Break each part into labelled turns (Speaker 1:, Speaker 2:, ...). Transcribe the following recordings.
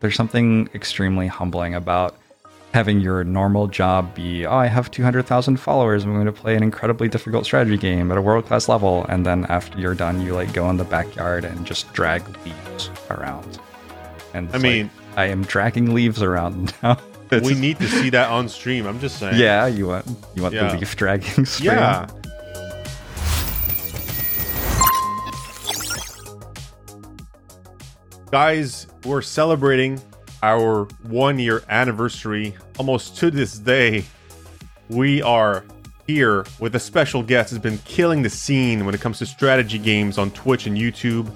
Speaker 1: There's something extremely humbling about having your normal job be, oh, I have 200,000 followers. I'm going to play an incredibly difficult strategy game at a world class level. And then after you're done, you like go in the backyard and just drag leaves around. And
Speaker 2: I mean,
Speaker 1: like, I am dragging leaves around now.
Speaker 2: we need to see that on stream. I'm just saying.
Speaker 1: Yeah, you want you want
Speaker 2: Yeah.
Speaker 1: the leaf dragging stream.
Speaker 2: Yeah. Guys, we're celebrating our one year anniversary almost to this day. We are here with a special guest who's been killing the scene when it comes to strategy games on Twitch and YouTube.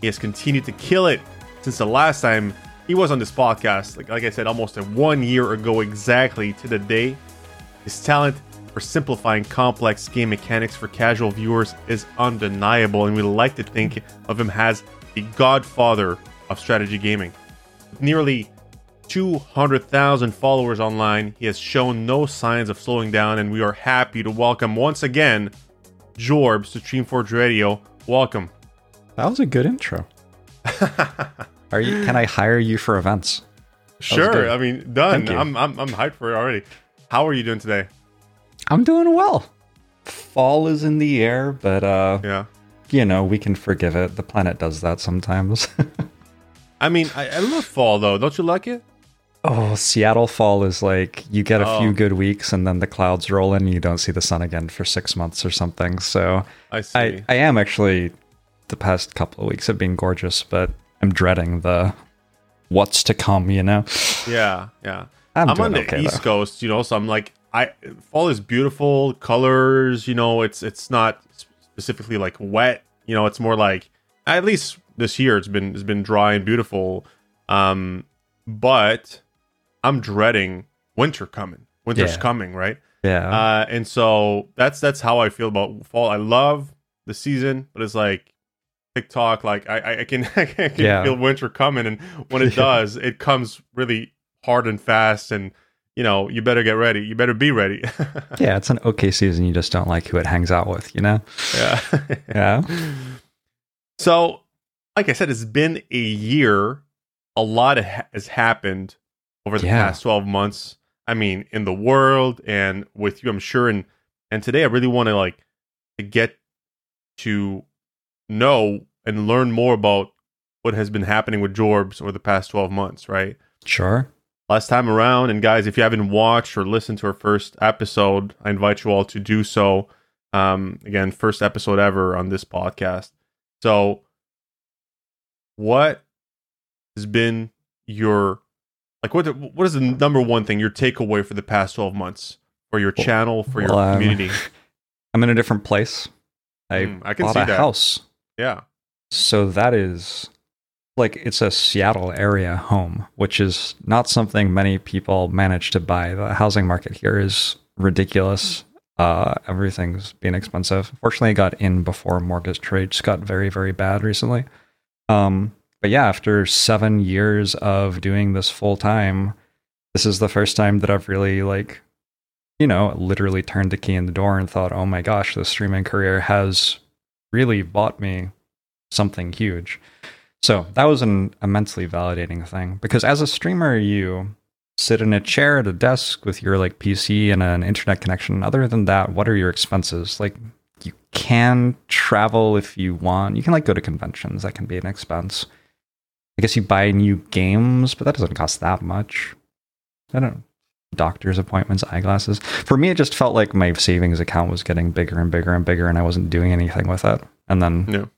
Speaker 2: He has continued to kill it since the last time he was on this podcast. Like, like I said, almost a one year ago exactly to the day. His talent for simplifying complex game mechanics for casual viewers is undeniable, and we like to think of him as the godfather of strategy gaming. With nearly 200,000 followers online, he has shown no signs of slowing down, and we are happy to welcome once again Jorbs to Streamforge Radio. Welcome.
Speaker 1: That was a good intro. Are you can I hire you for events?
Speaker 2: Sure. I mean, done. I'm, I'm, I'm hyped for it already. How are you doing today?
Speaker 1: I'm doing well. Fall is in the air, but uh
Speaker 2: Yeah.
Speaker 1: you know, we can forgive it. The planet does that sometimes.
Speaker 2: I mean, I, I love fall though. Don't you like it?
Speaker 1: oh, Seattle fall is like you get a
Speaker 2: Oh.
Speaker 1: few good weeks and then the clouds roll in and you don't see the sun again for 6 months or something. So
Speaker 2: I see.
Speaker 1: I I am actually the past couple of weeks have been gorgeous, but I'm dreading the what's to come, you know.
Speaker 2: yeah, yeah.
Speaker 1: I'm
Speaker 2: I'm, on the
Speaker 1: okay,
Speaker 2: East
Speaker 1: though.
Speaker 2: Coast, you know, so I'm like, I fall is beautiful, colors, you know, it's it's not specifically like wet, you know, it's more like at least this year it's been it's been dry and beautiful, um, but I'm dreading winter coming. Winter's
Speaker 1: Yeah.
Speaker 2: coming, right?
Speaker 1: Yeah.
Speaker 2: Uh, and so that's that's how I feel about fall. I love the season, but it's like TikTok, like I I- I can I can
Speaker 1: Yeah.
Speaker 2: feel winter coming, and when it does, it comes really hard and fast, and you know you better get ready. You better be ready.
Speaker 1: yeah, it's an okay season. You just don't like who it hangs out with, you know?
Speaker 2: yeah.
Speaker 1: Yeah.
Speaker 2: So, like I said, it's been a year. A lot ha- has happened over the
Speaker 1: Yeah.
Speaker 2: past 12 months. I mean, in the world and with you, I'm sure. And and today, I really want to like to get to know and learn more about what has been happening with Jorbs over the past 12 months, right?
Speaker 1: Sure.
Speaker 2: last time around. And guys, if you haven't watched or listened to our first episode, I invite you all to do so. Um, again, first episode ever on this podcast. So, what has been your like? What what is the number one thing your takeaway for the past twelve months for your channel for
Speaker 1: well,
Speaker 2: your
Speaker 1: um,
Speaker 2: community?
Speaker 1: I'm in a different place. I,
Speaker 2: Mm, I can
Speaker 1: bought
Speaker 2: see
Speaker 1: a
Speaker 2: that.
Speaker 1: house.
Speaker 2: Yeah,
Speaker 1: So that is like it's a Seattle area home, which is not something many people manage to buy. The housing market here is ridiculous. Uh, everything's been expensive. Fortunately, I got in before mortgage rates got very, very bad recently. Um, but yeah, after seven years of doing this full time, this is the first time that I've really like, you know, literally turned the key in the door and thought, oh my gosh, the streaming career has really bought me something huge. So that was an immensely validating thing because as a streamer, you sit in a chair at a desk with your like PC and an internet connection. Other than that, what are your expenses? Like you can travel if you want. You can like go to conventions. That can be an expense. I guess you buy new games, but that doesn't cost that much. I don't doctor's appointments, eyeglasses. For me, it just felt like my savings account was getting bigger and bigger and bigger, and I wasn't doing anything with it. And then
Speaker 2: no,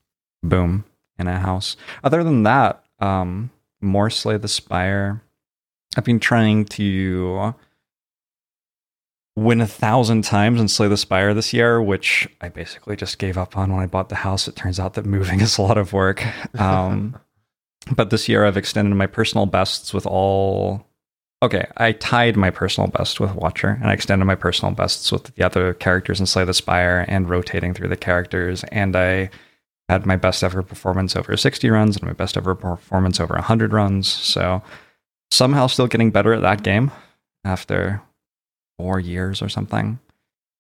Speaker 1: boom in a house other than that um more slay the spire i've been trying to win a thousand times and slay the spire this year which i basically just gave up on when i bought the house. It turns out that moving is a lot of work. Um but this year i've extended my personal bests with all okay i tied my personal best with watcher and i extended my personal bests with the other characters in slay the spire and rotating through the characters. And i had my best ever performance over 60 runs and my best ever performance over 100 runs. So somehow still getting better at that game after four years or something.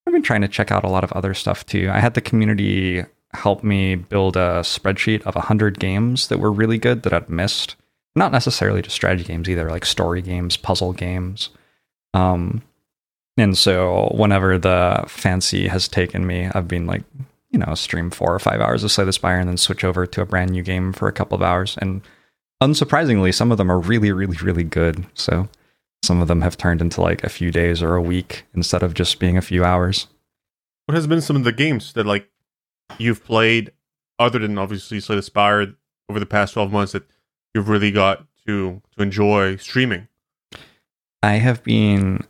Speaker 1: I've been trying to check out a lot of other stuff too. I had the community help me build a spreadsheet of 100 games that were really good that I'd missed. not necessarily just strategy games either, like story games, puzzle games. Um, and so whenever the fancy has taken me, I've been like, you know, stream four or five hours of Slay the Spire and then switch over to a brand new game for a couple of hours. And unsurprisingly, some of them are really, really, really good. So some of them have turned into like a few days or a week instead of just being a few hours.
Speaker 2: What has been some of the games that like you've played other than obviously Slay the Spire over the past 12 months that you've really got to to enjoy streaming?
Speaker 1: I have been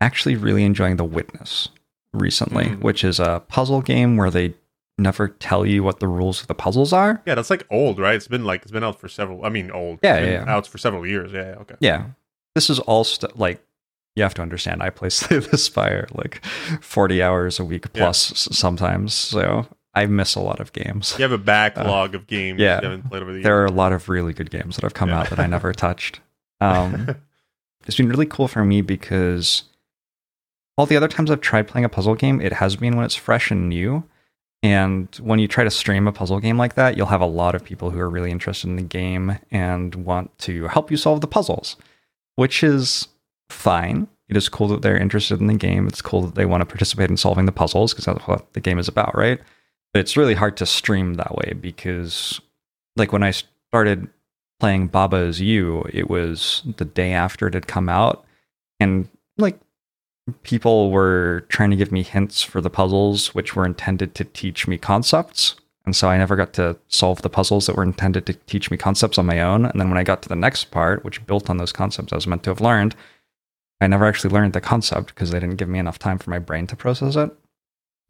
Speaker 1: actually really enjoying The Witness recently,
Speaker 2: Mm.
Speaker 1: which is a puzzle game where they never tell you what the rules of the puzzles are.
Speaker 2: Yeah, that's like old, right? It's been like it's been out for several. I mean, old.
Speaker 1: Yeah,
Speaker 2: It's been
Speaker 1: yeah, yeah.
Speaker 2: Out for several years. Yeah, yeah, okay.
Speaker 1: Yeah. This is all like you have to understand I play Slay the Spire like 40 hours a week plus s- sometimes. So I miss a lot of games.
Speaker 2: You have a backlog of games
Speaker 1: Uh, yeah.
Speaker 2: you haven't played over the years.
Speaker 1: There are a lot of really good games that have come
Speaker 2: Yeah.
Speaker 1: out that I never touched. Um, it's been really cool for me because all the other times I've tried playing a puzzle game, it has been when it's fresh and new. And when you try to stream a puzzle game like that, you'll have a lot of people who are really interested in the game and want to help you solve the puzzles, which is fine. It is cool that they're interested in the game. It's cool that they want to participate in solving the puzzles because that's what the game is about, right? But it's really hard to stream that way because, like, when I started playing Baba is You, it was the day after it had come out. And, like, people were trying to give me hints for the puzzles, which were intended to teach me concepts. And so I never got to solve the puzzles that were intended to teach me concepts on my own. And then when I got to the next part, which built on those concepts I was meant to have learned, I never actually learned the concept because they didn't give me enough time for my brain to process it.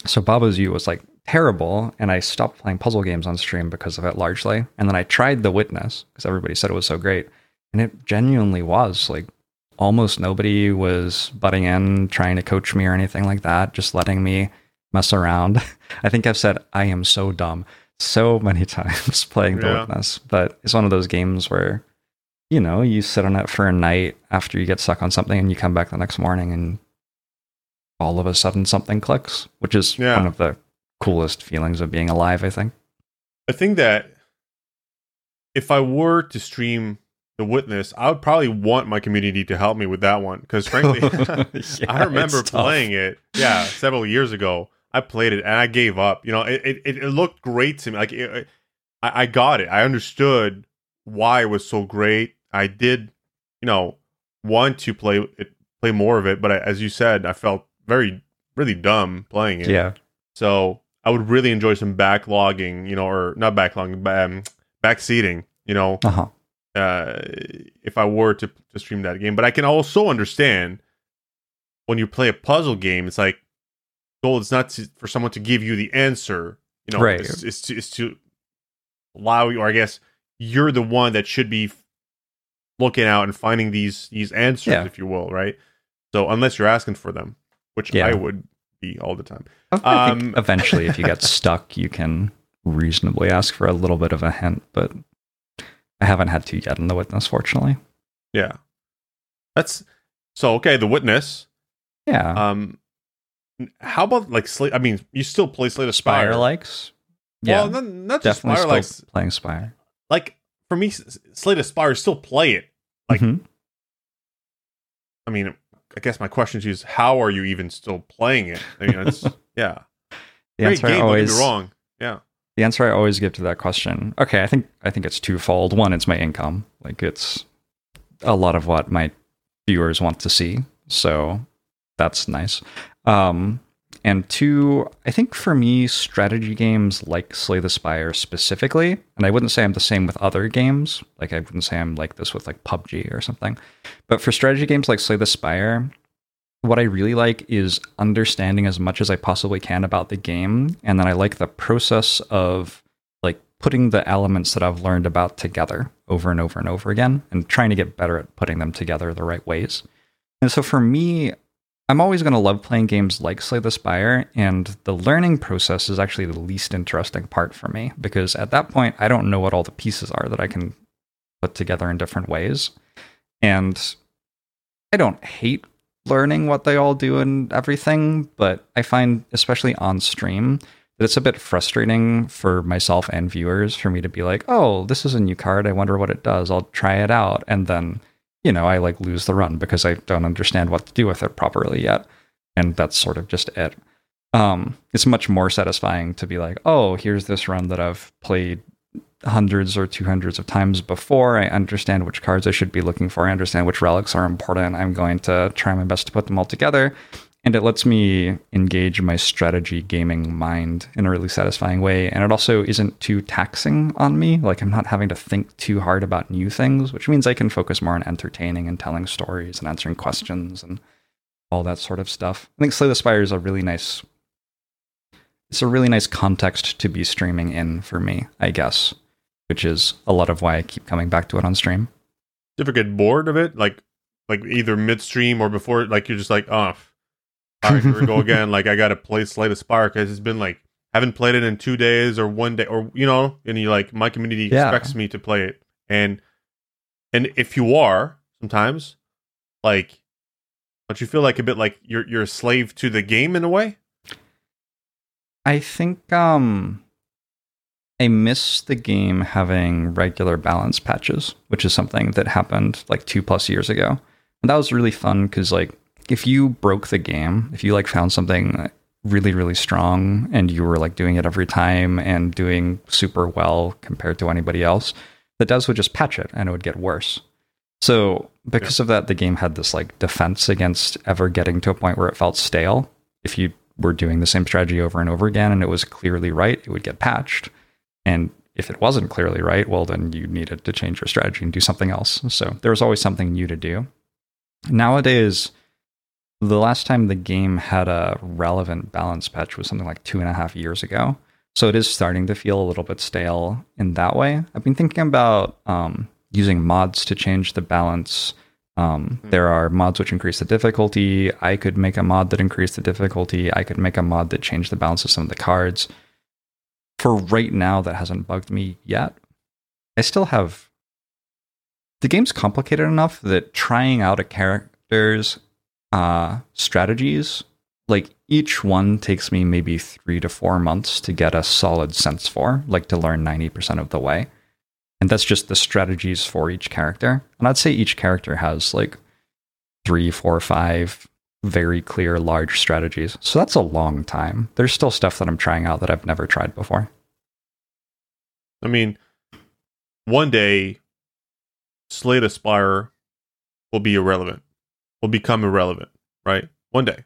Speaker 1: So Baba's You was like terrible, and I stopped playing puzzle games on stream because of it largely. And then I tried The Witness because everybody said it was so great, and it genuinely was. Like almost nobody was butting in, trying to coach me or anything like that, just letting me mess around. I think I've said I am so dumb so many times playing The
Speaker 2: Yeah.
Speaker 1: Witness, but it's one of those games where you know, you sit on it for a night after you get stuck on something and you come back the next morning and all of a sudden something clicks, which is
Speaker 2: Yeah.
Speaker 1: one of the coolest feelings of being alive, I think.
Speaker 2: I think that if I were to stream The Witness, I would probably want my community to help me with that one because frankly, I remember playing it. Yeah, several years ago, I played it and I gave up. You know, it it, it looked great to me. Like it, I, I got it. I understood why it was so great. I did, you know, want to play it, play more of it, but I, as you said, I felt very really dumb playing it.
Speaker 1: Yeah.
Speaker 2: So I would really enjoy some backlogging, you know, or not backlogging, but um, backseating, you know,
Speaker 1: Uh huh.
Speaker 2: uh, if I were to, to stream that game. But I can also understand when you play a puzzle game, it's like, goal is not to, for someone to give you the answer, you know,
Speaker 1: Right.
Speaker 2: it's, it's, to, it's to allow you, or I guess you're the one that should be looking out and finding these these answers,
Speaker 1: Yeah.
Speaker 2: if you will, right? So unless you're asking for them, which
Speaker 1: Yeah.
Speaker 2: I would be all the time. Um,
Speaker 1: eventually, if you get stuck, you can reasonably ask for a little bit of a hint, but I haven't had to yet in The Witness, fortunately.
Speaker 2: Yeah. That's so okay, the witness.
Speaker 1: Yeah.
Speaker 2: Um how about like Slate I mean, you still play Slay the Spire.
Speaker 1: Likes. Yeah.
Speaker 2: Well, not, not just Spire likes
Speaker 1: playing Spire.
Speaker 2: like for me Slay the Spire still play it. Like-
Speaker 1: Mhm.
Speaker 2: I mean, I guess my question to you is how are you even still playing it? I mean, it's yeah.
Speaker 1: the
Speaker 2: Great
Speaker 1: answer I
Speaker 2: game,
Speaker 1: always
Speaker 2: get me wrong. Yeah.
Speaker 1: the answer I always give to that question. Okay, I think I think it's twofold. One, it's my income. Like it's a lot of what my viewers want to see. So that's nice. Um and two, I think for me, strategy games like Slay the Spire specifically, and I wouldn't say I'm the same with other games. Like I wouldn't say I'm like this with like PUBG or something. But for strategy games like Slay the Spire, what I really like is understanding as much as I possibly can about the game, and then I like the process of like putting the elements that I've learned about together over and over and over again, and trying to get better at putting them together the right ways. And so for me, I'm always going to love playing games like Slay the Spire, and the learning process is actually the least interesting part for me because at that point, I don't know what all the pieces are that I can put together in different ways. And I don't hate learning what they all do and everything, but I find, especially on stream, that it's a bit frustrating for myself and viewers for me to be like, oh, this is a new card. I wonder what it does. I'll try it out. And then, you know, I like lose the run because I don't understand what to do with it properly yet. And that's sort of just it. Um, it's much more satisfying to be like, oh, here's this run that I've played hundreds or two hundreds of times before. I understand which cards I should be looking for. I understand which relics are important. I'm going to try my best to put them all together and it lets me engage my strategy gaming mind in a really satisfying way and it also isn't too taxing on me like i'm not having to think too hard about new things which means i can focus more on entertaining and telling stories and answering questions and all that sort of stuff i think slay the spire is a really nice it's a really nice context to be streaming in for me i guess which is a lot of why i keep coming back to it on stream
Speaker 2: Do you ever get bored of it? Like, like either midstream or before? Like you're just like, oh, all right, here we go again. Like I got to play Slay the Spire because it's been like haven't played it in two days or one day or you know, and you like my community
Speaker 1: Yeah.
Speaker 2: expects me to play it, and and if you are sometimes like, don't you feel like a bit like you're you're a slave to the game in a way?
Speaker 1: I think um I miss the game having regular balance patches, which is something that happened like 2 plus years ago. And that was really fun cuz like if you broke the game, if you like found something really really strong and you were like doing it every time and doing super well compared to anybody else, the devs would just patch it and it would get worse. So because of that, the game had this like defense against ever getting to a point where it felt stale. If you were doing the same strategy over and over again and it was clearly right, it would get patched. And if it wasn't clearly right, well, then you needed to change your strategy and do something else. So there was always something new to do. Nowadays, the last time the game had a relevant balance patch was something like two and a half years ago. So it is starting to feel a little bit stale in that way. I've been thinking about um, using mods to change the balance. Um, There are mods which increase the difficulty. I could make a mod that increased the difficulty. I could make a mod that changed the balance of some of the cards. For right now, that hasn't bugged me yet. I still have. The game's complicated enough that trying out a character's uh, strategies, like each one takes me maybe three to four months to get a solid sense for, like to learn 90% of the way. And that's just the strategies for each character. And I'd say each character has like three, four, five very clear, large strategies. So that's a long time. There's still stuff that I'm trying out that I've never tried before.
Speaker 2: I mean, one day, Slay the Spire will be irrelevant, will become irrelevant, right? One day.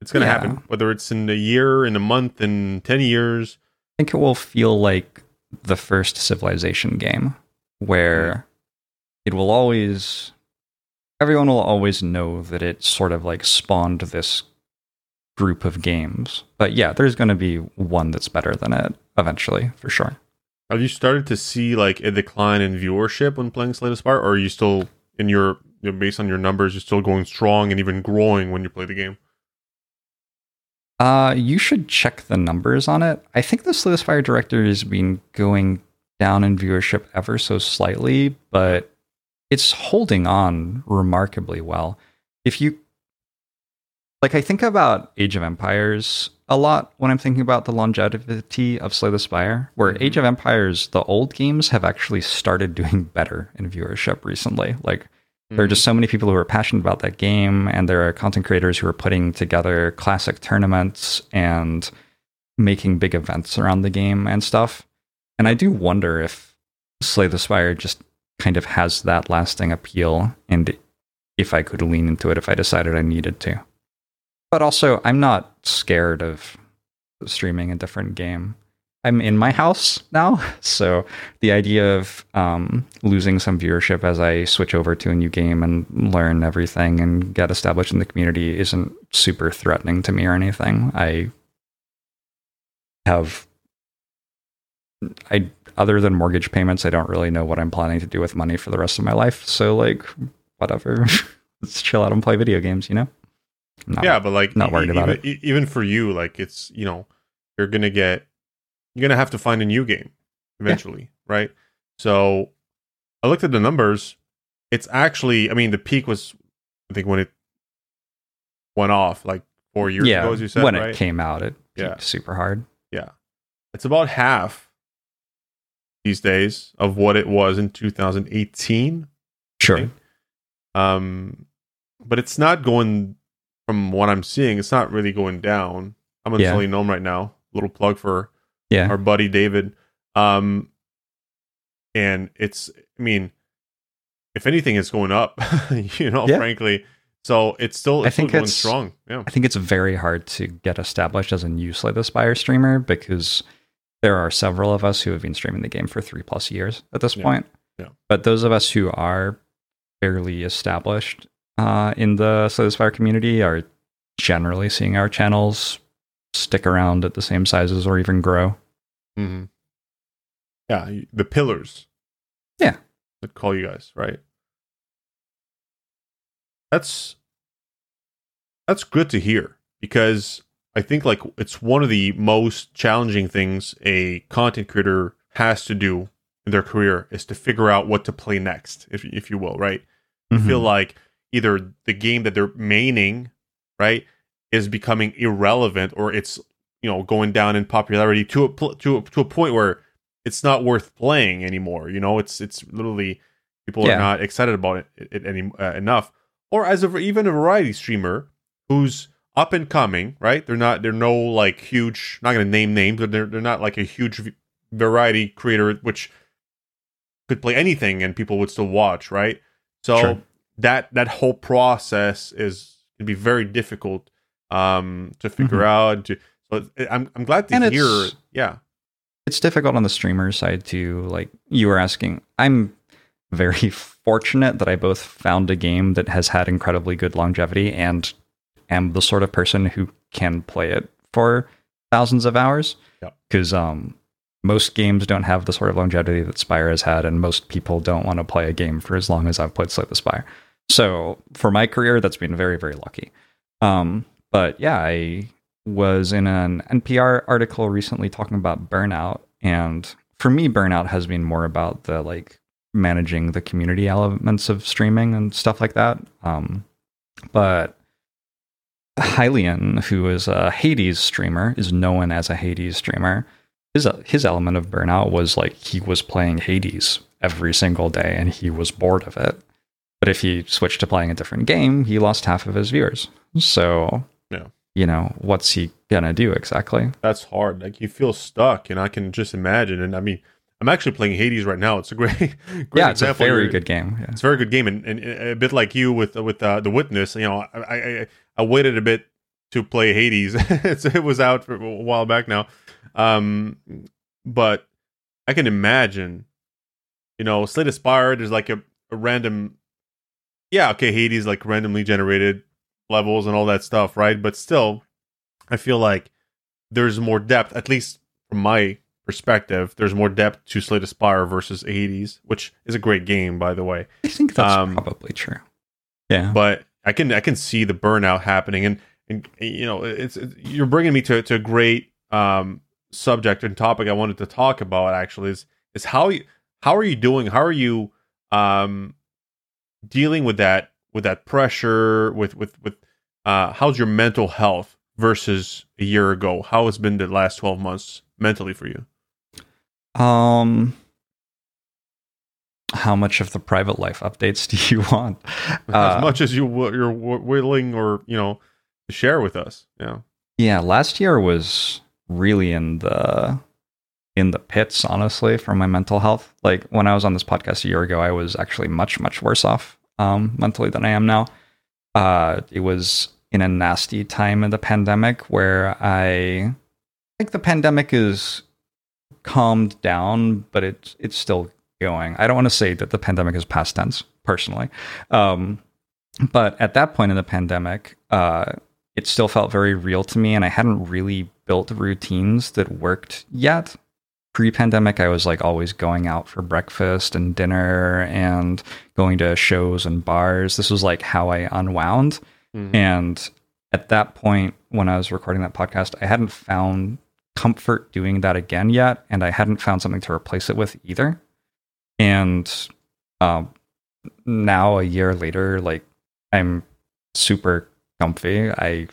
Speaker 2: It's going to
Speaker 1: Yeah.
Speaker 2: happen, whether it's in a year, in a month, in 10 years.
Speaker 1: I think it will feel like the first Civilization game, where it will always, everyone will always know that it sort of like spawned this group of games. But yeah, there's going to be one that's better than it eventually, for sure.
Speaker 2: Have you started to see like a decline in viewership when playing Slay the Spire, or are you still in your, you know, based on your numbers, you're still going strong and even growing when you play the game?
Speaker 1: Uh, you should check the numbers on it. I think the Slay the Spire director has been going down in viewership ever so slightly, but it's holding on remarkably well. If you like, I think about Age of Empires a lot when I'm thinking about the longevity of Slay the Spire, where
Speaker 2: Mhm.
Speaker 1: Age of Empires, the old games have actually started doing better in viewership recently. Like, there are just mm-hmm. so many people who are passionate about that game, and there are content creators who are putting together classic tournaments and making big events around the game and stuff. And I do wonder if Slay the Spire just kind of has that lasting appeal, and if I could lean into it if I decided I needed to. But also, I'm not scared of streaming a different game. I'm in my house now, so the idea of um, losing some viewership as I switch over to a new game and learn everything and get established in the community isn't super threatening to me or anything. I have, I other than mortgage payments, I don't really know what I'm planning to do with money for the rest of my life. So like, whatever, let's chill out and play video games. You know? Not-
Speaker 2: yeah, but like
Speaker 1: not worried about
Speaker 2: even, it. Even for you, like it's you know you're gonna get you're gonna have to find a new game eventually, right? So I looked at the numbers. It's actually, I mean, the peak was I think when it went off like four years
Speaker 1: yeah.
Speaker 2: ago, as you said,
Speaker 1: when
Speaker 2: right?
Speaker 1: it came out, it
Speaker 2: Yeah.
Speaker 1: super hard.
Speaker 2: Yeah. it's about half these days of what it was in 2018.
Speaker 1: Sure.
Speaker 2: Um, but it's not going from what I'm seeing. It's not really going down. I'm
Speaker 1: Yeah.
Speaker 2: installing GNOME right now. Little plug for
Speaker 1: Yeah.
Speaker 2: our buddy David. Um, and it's, I mean, if anything, it's going up. you know,
Speaker 1: Yeah.
Speaker 2: frankly. So it's still,
Speaker 1: I
Speaker 2: it's still
Speaker 1: think
Speaker 2: going
Speaker 1: it's-
Speaker 2: strong. Yeah.
Speaker 1: I think it's very hard to get established as a new Slay the Spire streamer because there are several of us who have been streaming the game for three plus years at this
Speaker 2: Yeah.
Speaker 1: point.
Speaker 2: Yeah.
Speaker 1: But those of us who are fairly established uh, in the Slay the Spire community are generally seeing our channels stick around at the same sizes or even grow.
Speaker 2: hmm Yeah, the pillars.
Speaker 1: Yeah.
Speaker 2: That call you guys, right? That's that's good to hear because I think like it's one of the most challenging things a content creator has to do in their career is to figure out what to play next, if if you will, right? I feel
Speaker 1: Mhm.
Speaker 2: like either the game that they're maining, right, is becoming irrelevant or it's you know going down in popularity to a to a, to a point where it's not worth playing anymore. You know, it's it's literally people
Speaker 1: Yeah.
Speaker 2: are not excited about it, it, any uh, enough. Or as a even a variety streamer who's up and coming, right? They're not they're no like huge. Not going to name names, but they're they're not like a huge v- variety creator which could play anything and people would still watch, right? So
Speaker 1: Sure.
Speaker 2: that that whole process is can be very difficult um to figure
Speaker 1: Mhm.
Speaker 2: out. To so I'm I'm glad to
Speaker 1: And
Speaker 2: hear. Yeah,
Speaker 1: it's difficult on the streamer side too. Like you were asking, I'm very fortunate that I both found a game that has had incredibly good longevity and am the sort of person who can play it for thousands of hours.
Speaker 2: Yep.
Speaker 1: Because um, most games don't have the sort of longevity that Spire has had, and most people don't want to play a game for as long as I've played Slay the Spire. So for my career, that's been very, very lucky. Um, but yeah, I was in an NPR article recently talking about burnout. And for me, burnout has been more about the like managing the community elements of streaming and stuff like that. Um, but Hylian, who is a Hades streamer, is known as a Hades streamer. His his element of burnout was like he was playing Hades every single day and he was bored of it. But if he switched to playing a different game, he lost half of his viewers. So,
Speaker 2: Yeah.
Speaker 1: you know, what's he gonna do exactly?
Speaker 2: that's hard. Like you feel stuck, and I can just imagine. And I mean, I'm actually playing Hades right now. It's a great, great
Speaker 1: yeah, it's a very good game. Yeah.
Speaker 2: It's a very good game, and, and a bit like you with with uh, the Witness. You know, I, I I waited a bit to play Hades. It was out for a while back now, um, but I can imagine. You know, Slay the Spire. There's like a, a random. Yeah, okay, Hades like randomly generated levels and all that stuff, right? But still, I feel like there's more depth, at least from my perspective. There's more depth to Slay the Spire versus Hades, which is a great game, by the way
Speaker 1: I think that's
Speaker 2: Um,
Speaker 1: probably true. Yeah.
Speaker 2: but I can I can see the burnout happening, and and you know it's, it's you're bringing me to to a great um subject and topic I wanted to talk about actually is is how you how are you doing how are you um dealing with that with that pressure with with with uh how's your mental health versus a year ago how has been the last 12 months mentally for you
Speaker 1: Um, how much of the private life updates do you want? Uh,
Speaker 2: as much as you wi- you're wi- willing or you know to share with us yeah
Speaker 1: Yeah, last year was really in the in the pits, honestly, for my mental health. Like when I was on this podcast a year ago, I was actually much, much worse off um, mentally than I am now. Uh, it was in a nasty time in the pandemic where I think the pandemic is calmed down, but it's it's still going. I don't want to say that the pandemic is past tense, personally. Um, but at that point in the pandemic, uh, it still felt very real to me and i hadn't really built routines that worked yet pre-pandemic i was like always going out for breakfast and dinner and going to shows and bars this was like how i unwound
Speaker 2: Mhm.
Speaker 1: and at that point when i was recording that podcast i hadn't found comfort doing that again yet and i hadn't found something to replace it with either and um, now a year later like i'm super comfy. I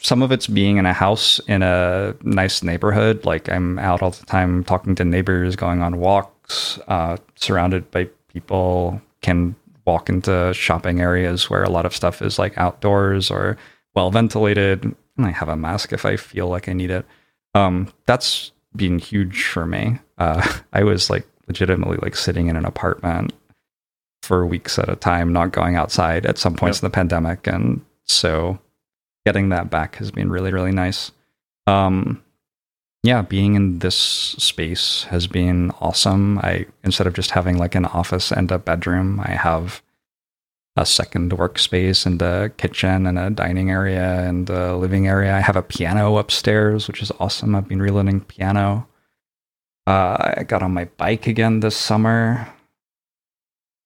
Speaker 1: some of it's being in a house in a nice neighborhood. Like I'm out all the time talking to neighbors, going on walks, uh, surrounded by people, can walk into shopping areas where a lot of stuff is like outdoors or well ventilated. And I have a mask if I feel like I need it. Um, that's been huge for me. Uh, I was like legitimately like sitting in an apartment for weeks at a time, not going outside at some points yep. in the pandemic. And so getting that back has been really, really nice. Um, yeah, being in this space has been awesome. I instead of just having like an office and a bedroom, I have a second workspace and a kitchen and a dining area and a living area. I have a piano upstairs, which is awesome. I've been relearning piano. Uh, I got on my bike again this summer.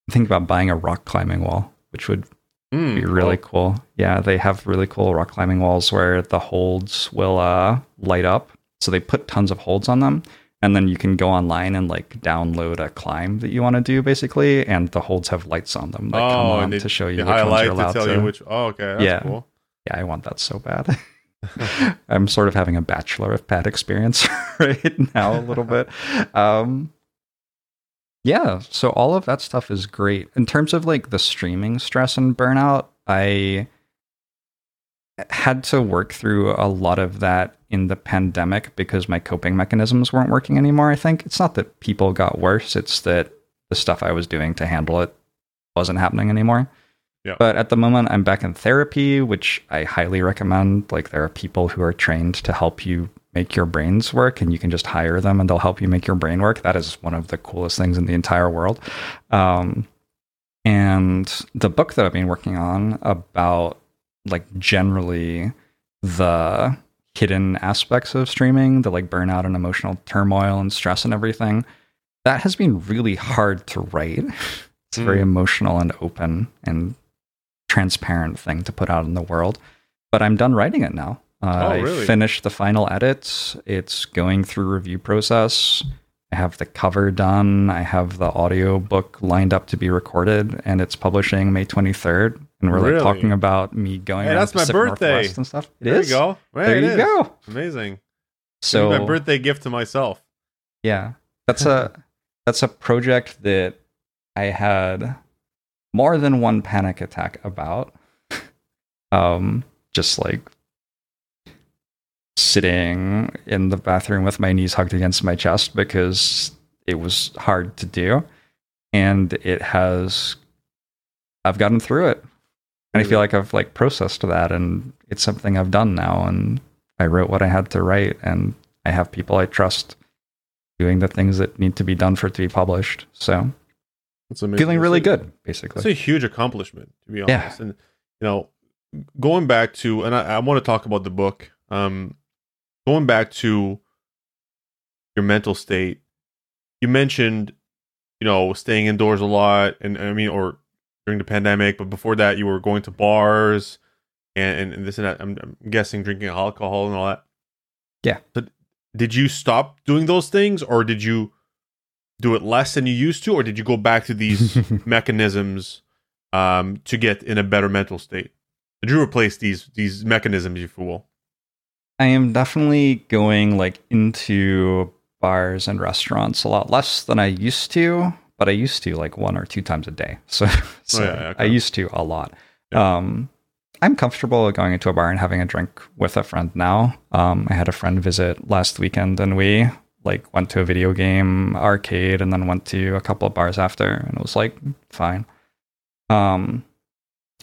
Speaker 1: I think about buying a rock climbing wall, which would mm, be really cool. cool. Yeah, they have really cool rock climbing walls where the holds will uh, light up. So they put tons of holds on them, and then you can go online and like download a climb that you want to do, basically, and the holds have lights on them that oh, come on they, to show you which ones you're allowed to. to. Which,
Speaker 2: oh, okay, yeah, cool.
Speaker 1: Yeah, I want that so bad. I'm sort of having a bachelor of pad experience right now a little bit. Um, yeah, so all of that stuff is great. In terms of like the streaming stress and burnout, I had to work through a lot of that in the pandemic because my coping mechanisms weren't working anymore. I think it's not that people got worse, it's that the stuff I was doing to handle it wasn't happening anymore. Yeah. But at the moment, I'm back in therapy, which I highly recommend. Like, there are people who are trained to help you make your brains work, and you can just hire them and they'll help you make your brain work. That is one of the coolest things in the entire world. Um, and the book that I've been working on about, like, generally the hidden aspects of streaming, the like burnout and emotional turmoil and stress and everything, that has been really hard to write. It's mm. very emotional and open and transparent thing to put out in the world. But I'm done writing it now. Uh, oh, really? I finished the final edits. It's going through review process. I have the cover done. I have the audio book lined up to be recorded, and it's publishing May 23rd. And we're really? like talking about me going.
Speaker 2: Hey, that's my birthday Northwest
Speaker 1: and stuff.
Speaker 2: It there is. you go.
Speaker 1: there you is. go.
Speaker 2: Amazing. So my birthday gift to myself.
Speaker 1: Yeah, that's a that's a project that I had more than one panic attack about. um, just like sitting in the bathroom with my knees hugged against my chest because it was hard to do. And it has, I've gotten through it. And I feel like I've like processed that and it's something I've done now. And I wrote what I had to write and I have people I trust doing the things that need to be done for it to be published. So it's amazing. Feeling really good, basically.
Speaker 2: It's a huge accomplishment, to be honest. Yeah. And you know, going back to, and I, I want to talk about the book. Um, going back to your mental state, you mentioned, you know, staying indoors a lot, and I mean, or during the pandemic, but before that, you were going to bars and, and this and that. I'm, I'm guessing drinking alcohol and all that.
Speaker 1: Yeah.
Speaker 2: But did you stop doing those things, or did you? do it less than you used to, or did you go back to these mechanisms um, to get in a better mental state? Did you replace these these mechanisms, if you will?
Speaker 1: I am definitely going like into bars and restaurants a lot less than I used to, but I used to like one or two times a day. So, so oh, yeah, okay. I used to a lot. Yeah. Um, I'm comfortable going into a bar and having a drink with a friend now. Um, I had a friend visit last weekend and we like went to a video game arcade and then went to a couple of bars after and it was like fine um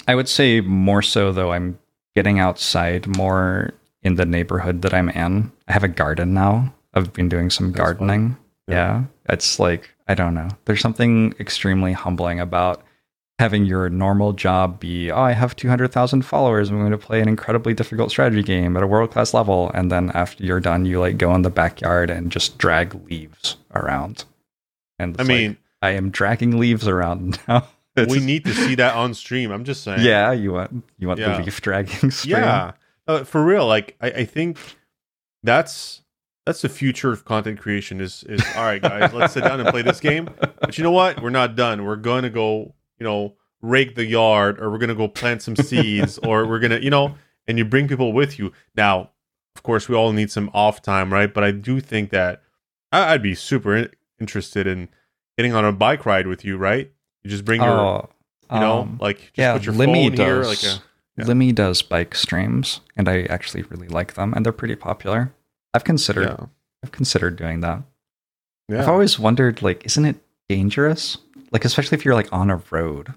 Speaker 1: i would say more so though i'm getting outside more in the neighborhood that i'm in i have a garden now i've been doing some That's gardening yeah. yeah it's like i don't know there's something extremely humbling about having your normal job be, oh, I have 200,000 followers. I'm going to play an incredibly difficult strategy game at a world class level. And then after you're done, you like go in the backyard and just drag leaves around. And I mean, like, I am dragging leaves around now.
Speaker 2: we need to see that on stream. I'm just saying.
Speaker 1: Yeah, you want you want yeah. the leaf dragging stream.
Speaker 2: Yeah, uh, for real. Like I, I think that's that's the future of content creation. Is is all right, guys? let's sit down and play this game. But you know what? We're not done. We're going to go you know, rake the yard or we're going to go plant some seeds or we're going to, you know, and you bring people with you. Now, of course, we all need some off time, right? But I do think that I- I'd be super in- interested in getting on a bike ride with you, right? You just bring your,
Speaker 1: Oh,
Speaker 2: you know,
Speaker 1: um,
Speaker 2: like just
Speaker 1: yeah,
Speaker 2: put your phone here, like a yeah.
Speaker 1: Limmy does bike streams, and I actually really like them, and they're pretty popular. I've considered
Speaker 2: yeah,
Speaker 1: I've considered doing that. I've always wondered, like, isn't it dangerous? Like, especially if you're like on a road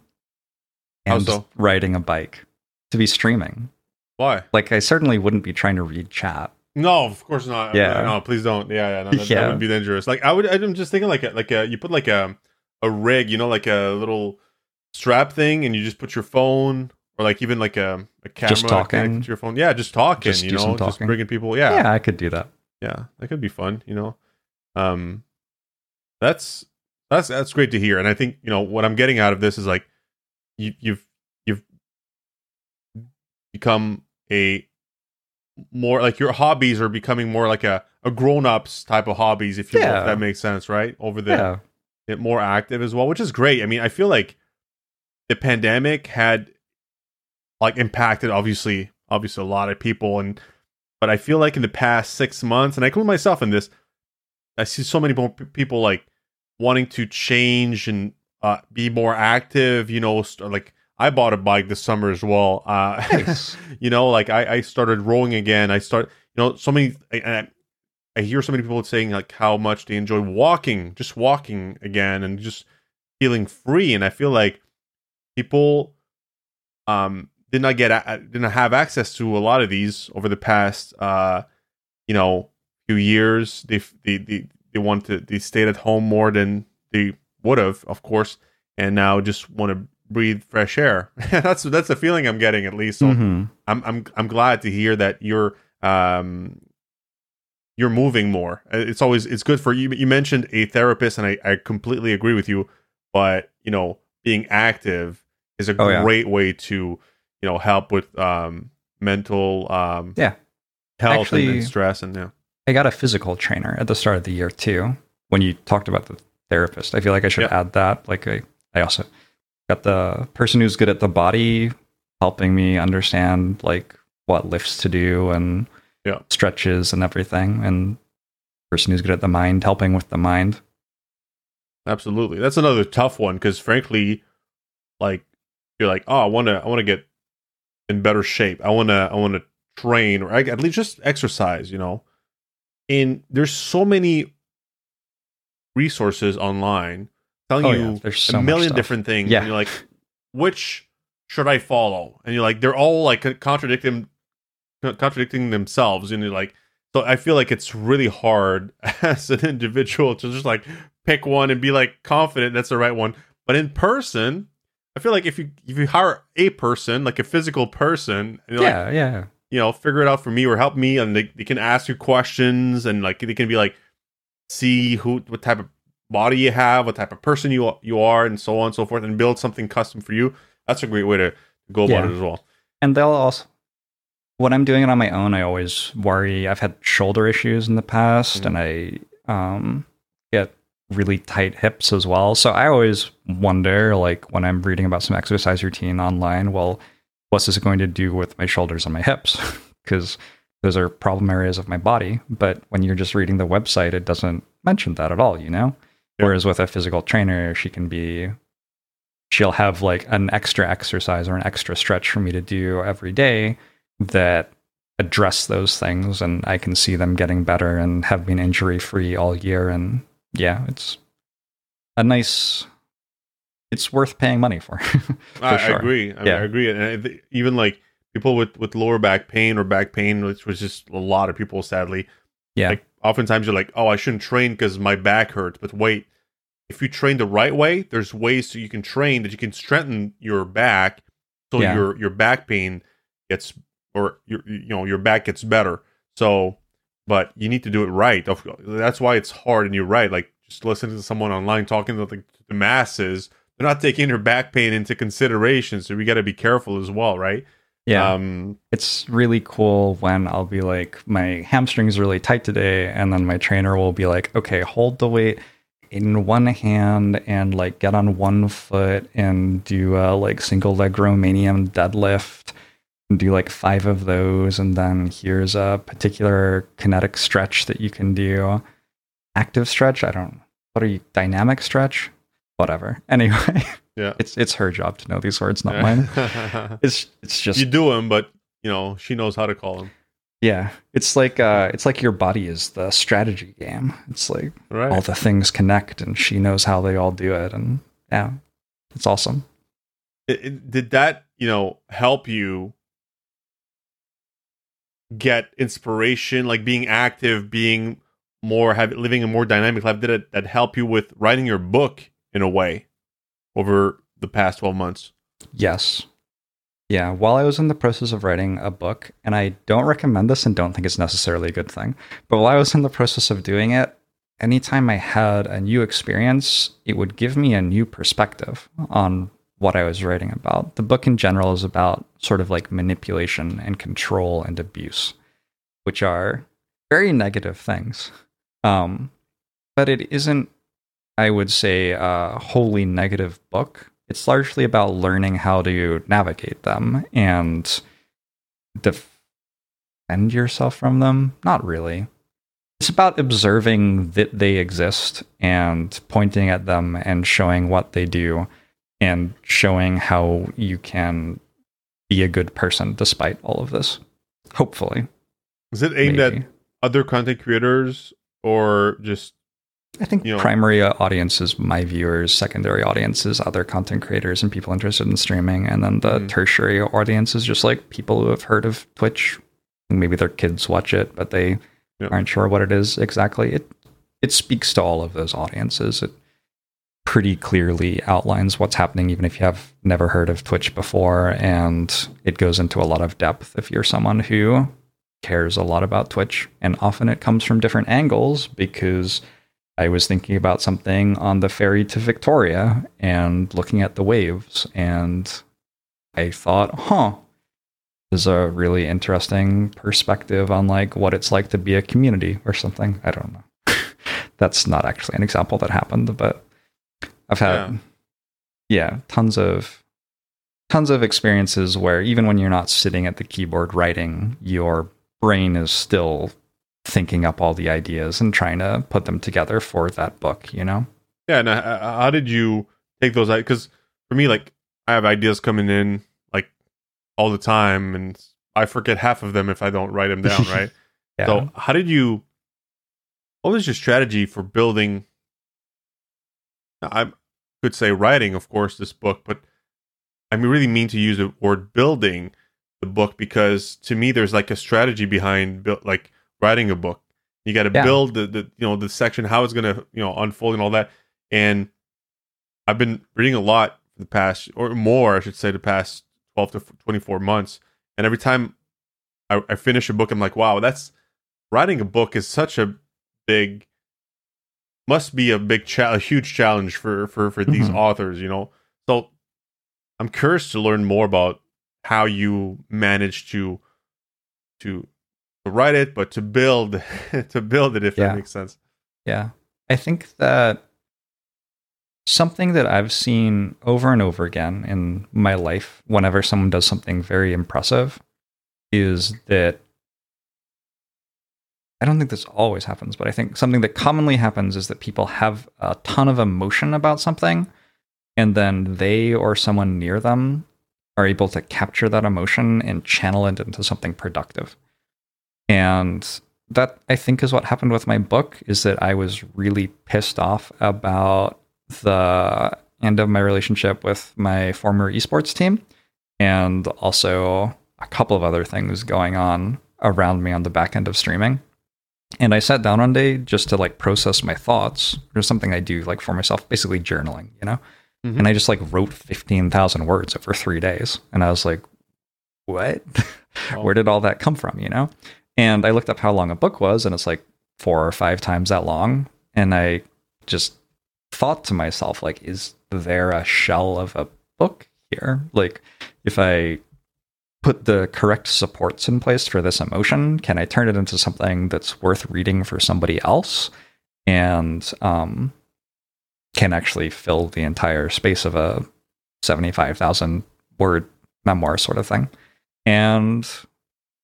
Speaker 1: and
Speaker 2: so?
Speaker 1: riding a bike to be streaming.
Speaker 2: Why?
Speaker 1: Like, I certainly wouldn't be trying to read chat.
Speaker 2: No, of course not.
Speaker 1: Yeah.
Speaker 2: no, please don't. Yeah, yeah, no, that, that would be dangerous. Like I would, I'm just thinking like a, like a, you put like a a rig, you know, like a little strap thing, and you just put your phone or like even like a, a camera
Speaker 1: Just talking.
Speaker 2: to your phone. Yeah, just talking.
Speaker 1: Just
Speaker 2: you know, just bringing people.
Speaker 1: Yeah.
Speaker 2: Yeah,
Speaker 1: I could do that.
Speaker 2: yeah, that could be fun. You know, um, that's that's that's great to hear. And I think you know what I'm getting out of this is like you, you've you've become a more like your hobbies are becoming more like a, a grown-ups type of hobbies if you
Speaker 1: Yeah.
Speaker 2: if that makes sense right over the
Speaker 1: Yeah.
Speaker 2: it more active as well which is great i mean i feel like the pandemic had like impacted obviously obviously a lot of people and but i feel like in the past six months and i include myself in this i see so many more people like wanting to change and uh, be more active you know st- like i bought a bike this summer as well uh
Speaker 1: Nice.
Speaker 2: you know like I, I started rowing again i start you know so many I, I, I hear so many people saying like how much they enjoy walking just walking again and just feeling free and i feel like people um did not get a- did not have access to a lot of these over the past uh you know few years they they they, they want to they stayed at home more than they would have of course and now just want to breathe fresh air that's that's the feeling i'm getting at least so
Speaker 1: Mhm.
Speaker 2: I'm I'm I'm glad to hear that you're um you're moving more. Uh, It's always it's good for you. You mentioned a therapist, and I, I completely agree with you. But you know, being active is a
Speaker 1: Oh, yeah.
Speaker 2: great way to you know help with um mental um
Speaker 1: Yeah.
Speaker 2: health and- and, stress and yeah
Speaker 1: I got a physical trainer at the start of the year too. When you talked about the therapist, I feel like I should
Speaker 2: Yeah.
Speaker 1: add that. Like I, I also got the person who's good at the body helping me understand like what lifts to do and
Speaker 2: Yeah.
Speaker 1: stretches and everything, and person who's good at the mind helping with the mind.
Speaker 2: absolutely. That's another tough one because frankly, like you're like oh I want to I want to get in better shape. I want to I want to train or at least just exercise. You know, and there's so many resources online telling
Speaker 1: Oh,
Speaker 2: you
Speaker 1: yeah. There's
Speaker 2: a
Speaker 1: so much
Speaker 2: million different things.
Speaker 1: Yeah.
Speaker 2: And you're like, which should I follow? And you're like, they're all like contradicting, contradicting themselves. And you're like, so I feel like it's really hard as an individual to just like pick one and be like confident that's the right one. But in person, I feel like if you if you hire a person, like a physical person, and you're like,
Speaker 1: Yeah, yeah.
Speaker 2: you know, figure it out for me or help me, and they, they can ask you questions and like they can be like, see who what type of body you have, what type of person you you are, and so on and so forth, and build something custom for you. That's a great way to go about
Speaker 1: Yeah.
Speaker 2: it as well.
Speaker 1: And they'll also, when I'm doing it on my own, I always worry. I've had shoulder issues in the past,
Speaker 2: Mhm.
Speaker 1: and I um, really tight hips as well. So I always wonder, like when I'm reading about some exercise routine online, well, what's this going to do with my shoulders and my hips? Because those are problem areas of my body. But when you're just reading the website, it doesn't mention that at all. You know.
Speaker 2: Yeah.
Speaker 1: Whereas with a physical trainer, she can be she'll have like an extra exercise or an extra stretch for me to do every day that address those things and I can see them getting better and have been injury free all year and yeah, it's a nice it's worth paying money for. for
Speaker 2: I, I agree. I,
Speaker 1: Yeah.
Speaker 2: I agree. And I th- even like people with with lower back pain or back pain, which was just a lot of people, sadly.
Speaker 1: Yeah.
Speaker 2: Like oftentimes you're like, oh, I shouldn't train because my back hurts. But wait, if you train the right way, there's ways so you can train that you can strengthen your back, so
Speaker 1: Yeah.
Speaker 2: your your back pain gets or your you know your back gets better. So, but you need to do it right. That's why it's hard. And you're right. Like just listening to someone online talking to the, the masses, they're not taking their back pain into consideration. So we got to be careful as well, right?
Speaker 1: yeah.
Speaker 2: Um,
Speaker 1: it's really cool when I'll be like, my hamstring's really tight today, and then my trainer will be like, okay, hold the weight in one hand and like get on one foot and do a like single leg Romanian deadlift do like five of those, and then here's a particular kinetic stretch that you can do. Active stretch, I don't. What are you? Dynamic stretch, whatever. Anyway,
Speaker 2: Yeah.
Speaker 1: it's it's her job to know these words, not
Speaker 2: Yeah.
Speaker 1: mine. It's it's just
Speaker 2: you do them, but you know she knows how to call them.
Speaker 1: yeah. It's like uh, it's like your body is the strategy game. It's like
Speaker 2: Right.
Speaker 1: all the things connect, and she knows how they all do it, and yeah, it's awesome.
Speaker 2: It- it- did that you know help you get inspiration, like being active, being more have living a more dynamic life? Did it that help you with writing your book in a way over the past twelve months?
Speaker 1: Yes. Yeah, while I was in the process of writing a book, and I don't recommend this and don't think it's necessarily a good thing, but while I was in the process of doing it, anytime I had a new experience, it would give me a new perspective on what I was writing about. The book in general is about sort of like manipulation and control and abuse, which are very negative things. Um, but it isn't, I would say, a wholly negative book. It's largely about learning how to navigate them and defend yourself from them. Not really. It's about observing that they exist and pointing at them and showing what they do and showing how you can be a good person despite all of this. Hopefully.
Speaker 2: Is it aimed
Speaker 1: maybe.
Speaker 2: at other content creators or just
Speaker 1: I think
Speaker 2: you know-
Speaker 1: primary audiences, my viewers, secondary audiences, other content creators and people interested in streaming, and then the
Speaker 2: Mhm.
Speaker 1: tertiary audience is just like people who have heard of Twitch. Maybe their kids watch it, but they aren't sure what it is exactly. It it speaks to all of those audiences. It pretty clearly outlines what's happening, even if you have never heard of Twitch before, and it goes into a lot of depth if you're someone who cares a lot about Twitch. And often it comes from different angles because I was thinking about something on the ferry to Victoria and looking at the waves, and I thought, huh, is a really interesting perspective on like what it's like to be a community or something. I don't know. That's not actually an example that happened, but I've had yeah, tons of tons of experiences where even when you're not sitting at the keyboard writing, your brain is still thinking up all the ideas and trying to put them together for that book, you know?
Speaker 2: Yeah, and uh, how did you take those? Because for me, like I have ideas coming in like all the time, and I forget half of them if I don't write them down. Right.
Speaker 1: Yeah.
Speaker 2: So, how did you? What was your strategy for building? I could say writing, of course, this book, but I really mean to use the word building the book because to me, there's like a strategy behind build, like writing a book. You got to
Speaker 1: Yeah.
Speaker 2: build the, the you know the section how it's gonna you know unfold and all that. And I've been reading a lot for the past or more, I should say, the past twelve to twenty four months. And every time I, I finish a book, I'm like, wow, that's writing a book is such a big must be a big cha- a huge challenge for for for these
Speaker 1: Mhm.
Speaker 2: authors you know so i'm curious to learn more about how you manage to to to write it but to build to build it if
Speaker 1: Yeah.
Speaker 2: that makes sense
Speaker 1: Yeah. I think that something that I've seen over and over again in my life whenever someone does something very impressive is that I don't think this always happens, but I think something that commonly happens is that people have a ton of emotion about something and then they or someone near them are able to capture that emotion and channel it into something productive. And that I think is what happened with my book is that I was really pissed off about the end of my relationship with my former esports team and also a couple of other things going on around me on the back end of streaming. And I sat down one day just to like process my thoughts. There's something I do like for myself, basically journaling, you know?
Speaker 2: Mhm.
Speaker 1: And I just like wrote 15,000 words over three days. And I was like, what?
Speaker 2: Wow.
Speaker 1: Where did all that come from, you know? And I looked up how long a book was, and it's like four or five times that long. And I just thought to myself, like, is there a shell of a book here? Like, if I put the correct supports in place for this emotion, can I turn it into something that's worth reading for somebody else? And um, can actually fill the entire space of a 75,000 word memoir sort of thing. And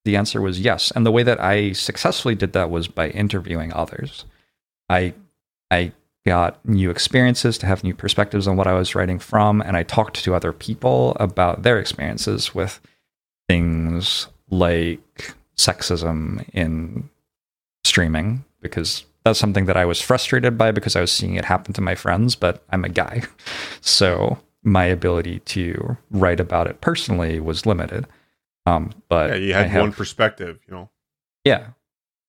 Speaker 1: the answer was yes. And the way that I successfully did that was by interviewing others. I I got new experiences to have new perspectives on what I was writing from, and I talked to other people about their experiences with things like sexism in streaming because that's something that I was frustrated by because I was seeing it happen to my friends, but I'm a guy. So my ability to write about it personally was limited. Um, but
Speaker 2: yeah, you had
Speaker 1: have,
Speaker 2: one perspective, you know.
Speaker 1: Yeah.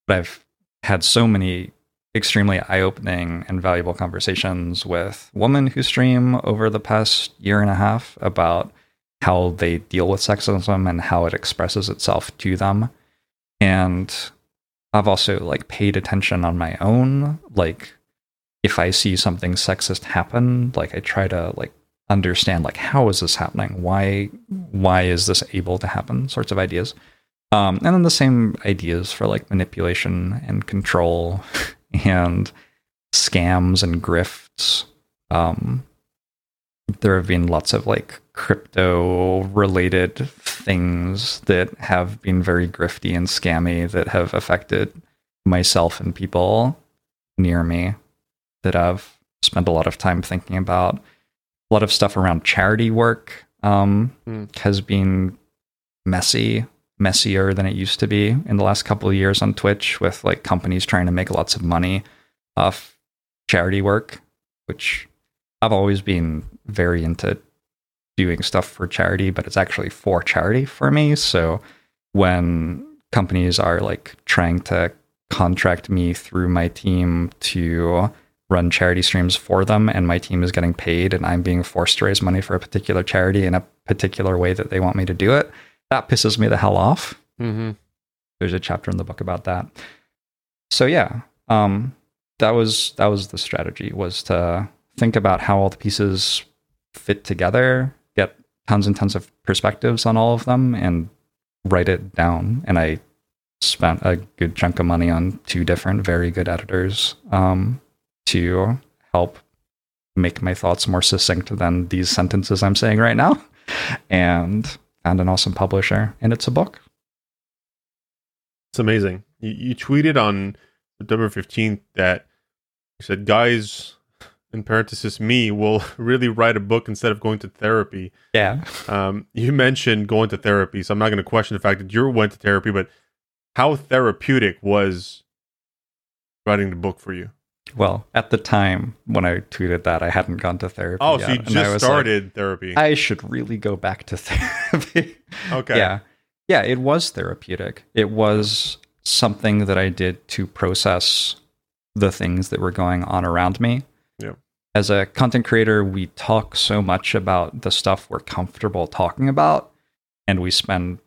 Speaker 1: But I've had so many extremely eye-opening and valuable conversations with women who stream over the past year and a half about how they deal with sexism and how it expresses itself to them. And I've also like paid attention on my own. Like if I see something sexist happen, like I try to like understand like how is this happening? Why why is this able to happen? Sorts of ideas. Um, and then the same ideas for like manipulation and control and scams and grifts. Um, there have been lots of like crypto related things that have been very grifty and scammy that have affected myself and people near me that I've spent a lot of time thinking about. A lot of stuff around charity work um, mm. has been messy, messier than it used to be in the last couple of years on Twitch with like companies trying to make lots of money off charity work, which I've always been very into doing stuff for charity, but it's actually for charity for me. So when companies are like trying to contract me through my team to run charity streams for them and my team is getting paid and I'm being forced to raise money for a particular charity in a particular way that they want me to do it, that pisses me the hell off.
Speaker 2: Mm-hmm.
Speaker 1: There's a chapter in the book about that. So yeah, um, that was that was the strategy was to think about how all the pieces fit together, get tons and tons of perspectives on all of them, and write it down. And I spent a good chunk of money on two different very good editors um, to help make my thoughts more succinct than these sentences I'm saying right now. And found an awesome publisher, and it's a book.
Speaker 2: It's amazing. You, you tweeted on September 15th that you said, guys, in parenthesis, me will really write a book instead of going to therapy.
Speaker 1: Yeah.
Speaker 2: Um, you mentioned going to therapy, so I'm not going to question the fact that you went to therapy, but how therapeutic was writing the book for you?
Speaker 1: Well, at the time when I tweeted that, I hadn't gone to therapy.
Speaker 2: Oh,
Speaker 1: yet,
Speaker 2: so you just started like, therapy.
Speaker 1: I should really go back to therapy.
Speaker 2: okay.
Speaker 1: Yeah. Yeah, it was therapeutic. It was something that I did to process the things that were going on around me. As a content creator, we talk so much about the stuff we're comfortable talking about, and we spend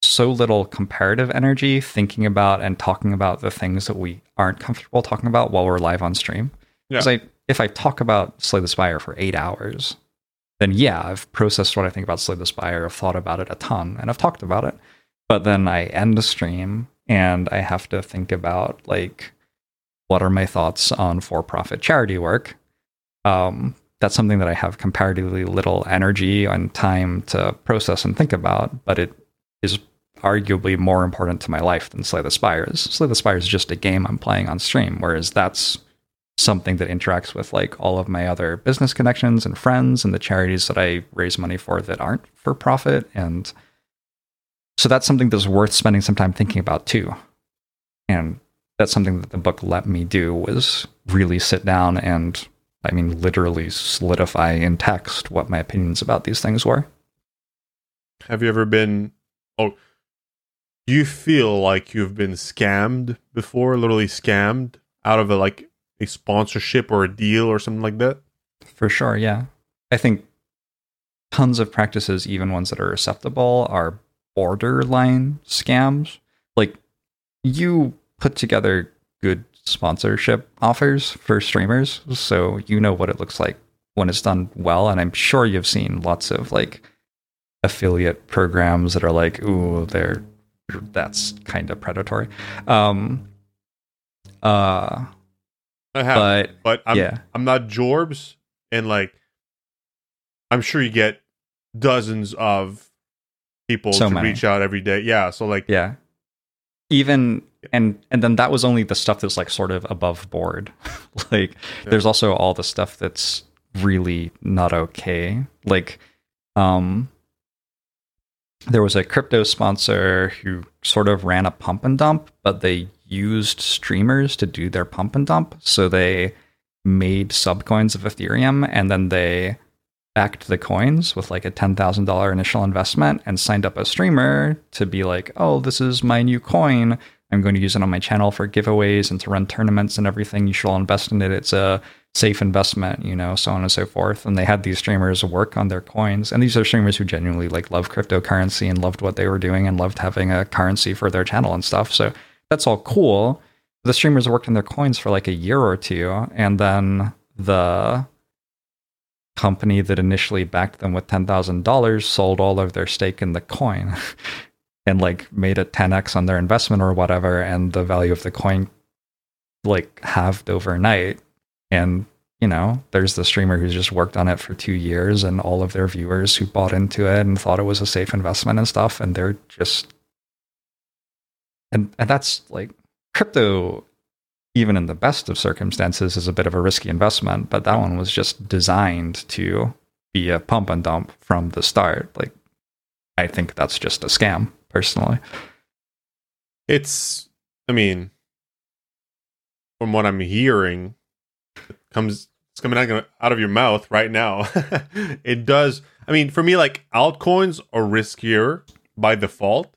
Speaker 1: so little comparative energy thinking about and talking about the things that we aren't comfortable talking about while we're live on stream. Because yeah. if I talk about Slay the Spire for eight hours, then yeah, I've processed what I think about Slay the Spire, I've thought about it a ton, and I've talked about it. But then I end the stream and I have to think about like what are my thoughts on for-profit charity work. Um, that's something that I have comparatively little energy and time to process and think about, but it is arguably more important to my life than Slay the Spires. Slay the Spire is just a game I'm playing on stream, whereas that's something that interacts with like all of my other business connections and friends and the charities that I raise money for that aren't for profit. And so that's something that's worth spending some time thinking about too. And that's something that the book let me do was really sit down and I mean literally solidify in text what my opinions about these things were.
Speaker 2: Have you ever been oh do you feel like you've been scammed before, literally scammed out of a like a sponsorship or a deal or something like that?
Speaker 1: For sure, yeah. I think tons of practices, even ones that are acceptable, are borderline scams. Like you put together good sponsorship offers for streamers, so you know what it looks like when it's done well. And I'm sure you've seen lots of like affiliate programs that are like, ooh, they're that's kind of predatory. Um, uh,
Speaker 2: I have, but, but I'm, yeah. I'm not Jorbs, and like, I'm sure you get dozens of people
Speaker 1: So
Speaker 2: to
Speaker 1: many.
Speaker 2: reach out every day. Yeah, so like
Speaker 1: Yeah. Even and and then that was only the stuff that's like sort of above board. like
Speaker 2: Yeah.
Speaker 1: there's also all the stuff that's really not okay. Like um there was a crypto sponsor who sort of ran a pump and dump, but they used streamers to do their pump and dump. So they made subcoins of Ethereum and then they backed the coins with like a $10,000 initial investment and signed up a streamer to be like, oh, this is my new coin. I'm going to use it on my channel for giveaways and to run tournaments and everything. You should all invest in it. It's a safe investment, you know, so on and so forth. And they had these streamers work on their coins. And these are streamers who genuinely like love cryptocurrency and loved what they were doing and loved having a currency for their channel and stuff. So that's all cool. The streamers worked on their coins for like a year or two. And then the company that initially backed them with $10,000 sold all of their stake in the coin and like made a 10x on their investment or whatever and the value of the coin like halved overnight. And you know there's the streamer who's just worked on it for 2 years and all of their viewers who bought into it and thought it was a safe investment and stuff and they're just and and that's like crypto even in the best of circumstances is a bit of a risky investment but that one was just designed to be a pump and dump from the start like i think that's just a scam personally
Speaker 2: it's I mean from what I'm hearing it comes it's coming out, out of your mouth right now. it does I mean for me like altcoins are riskier by default.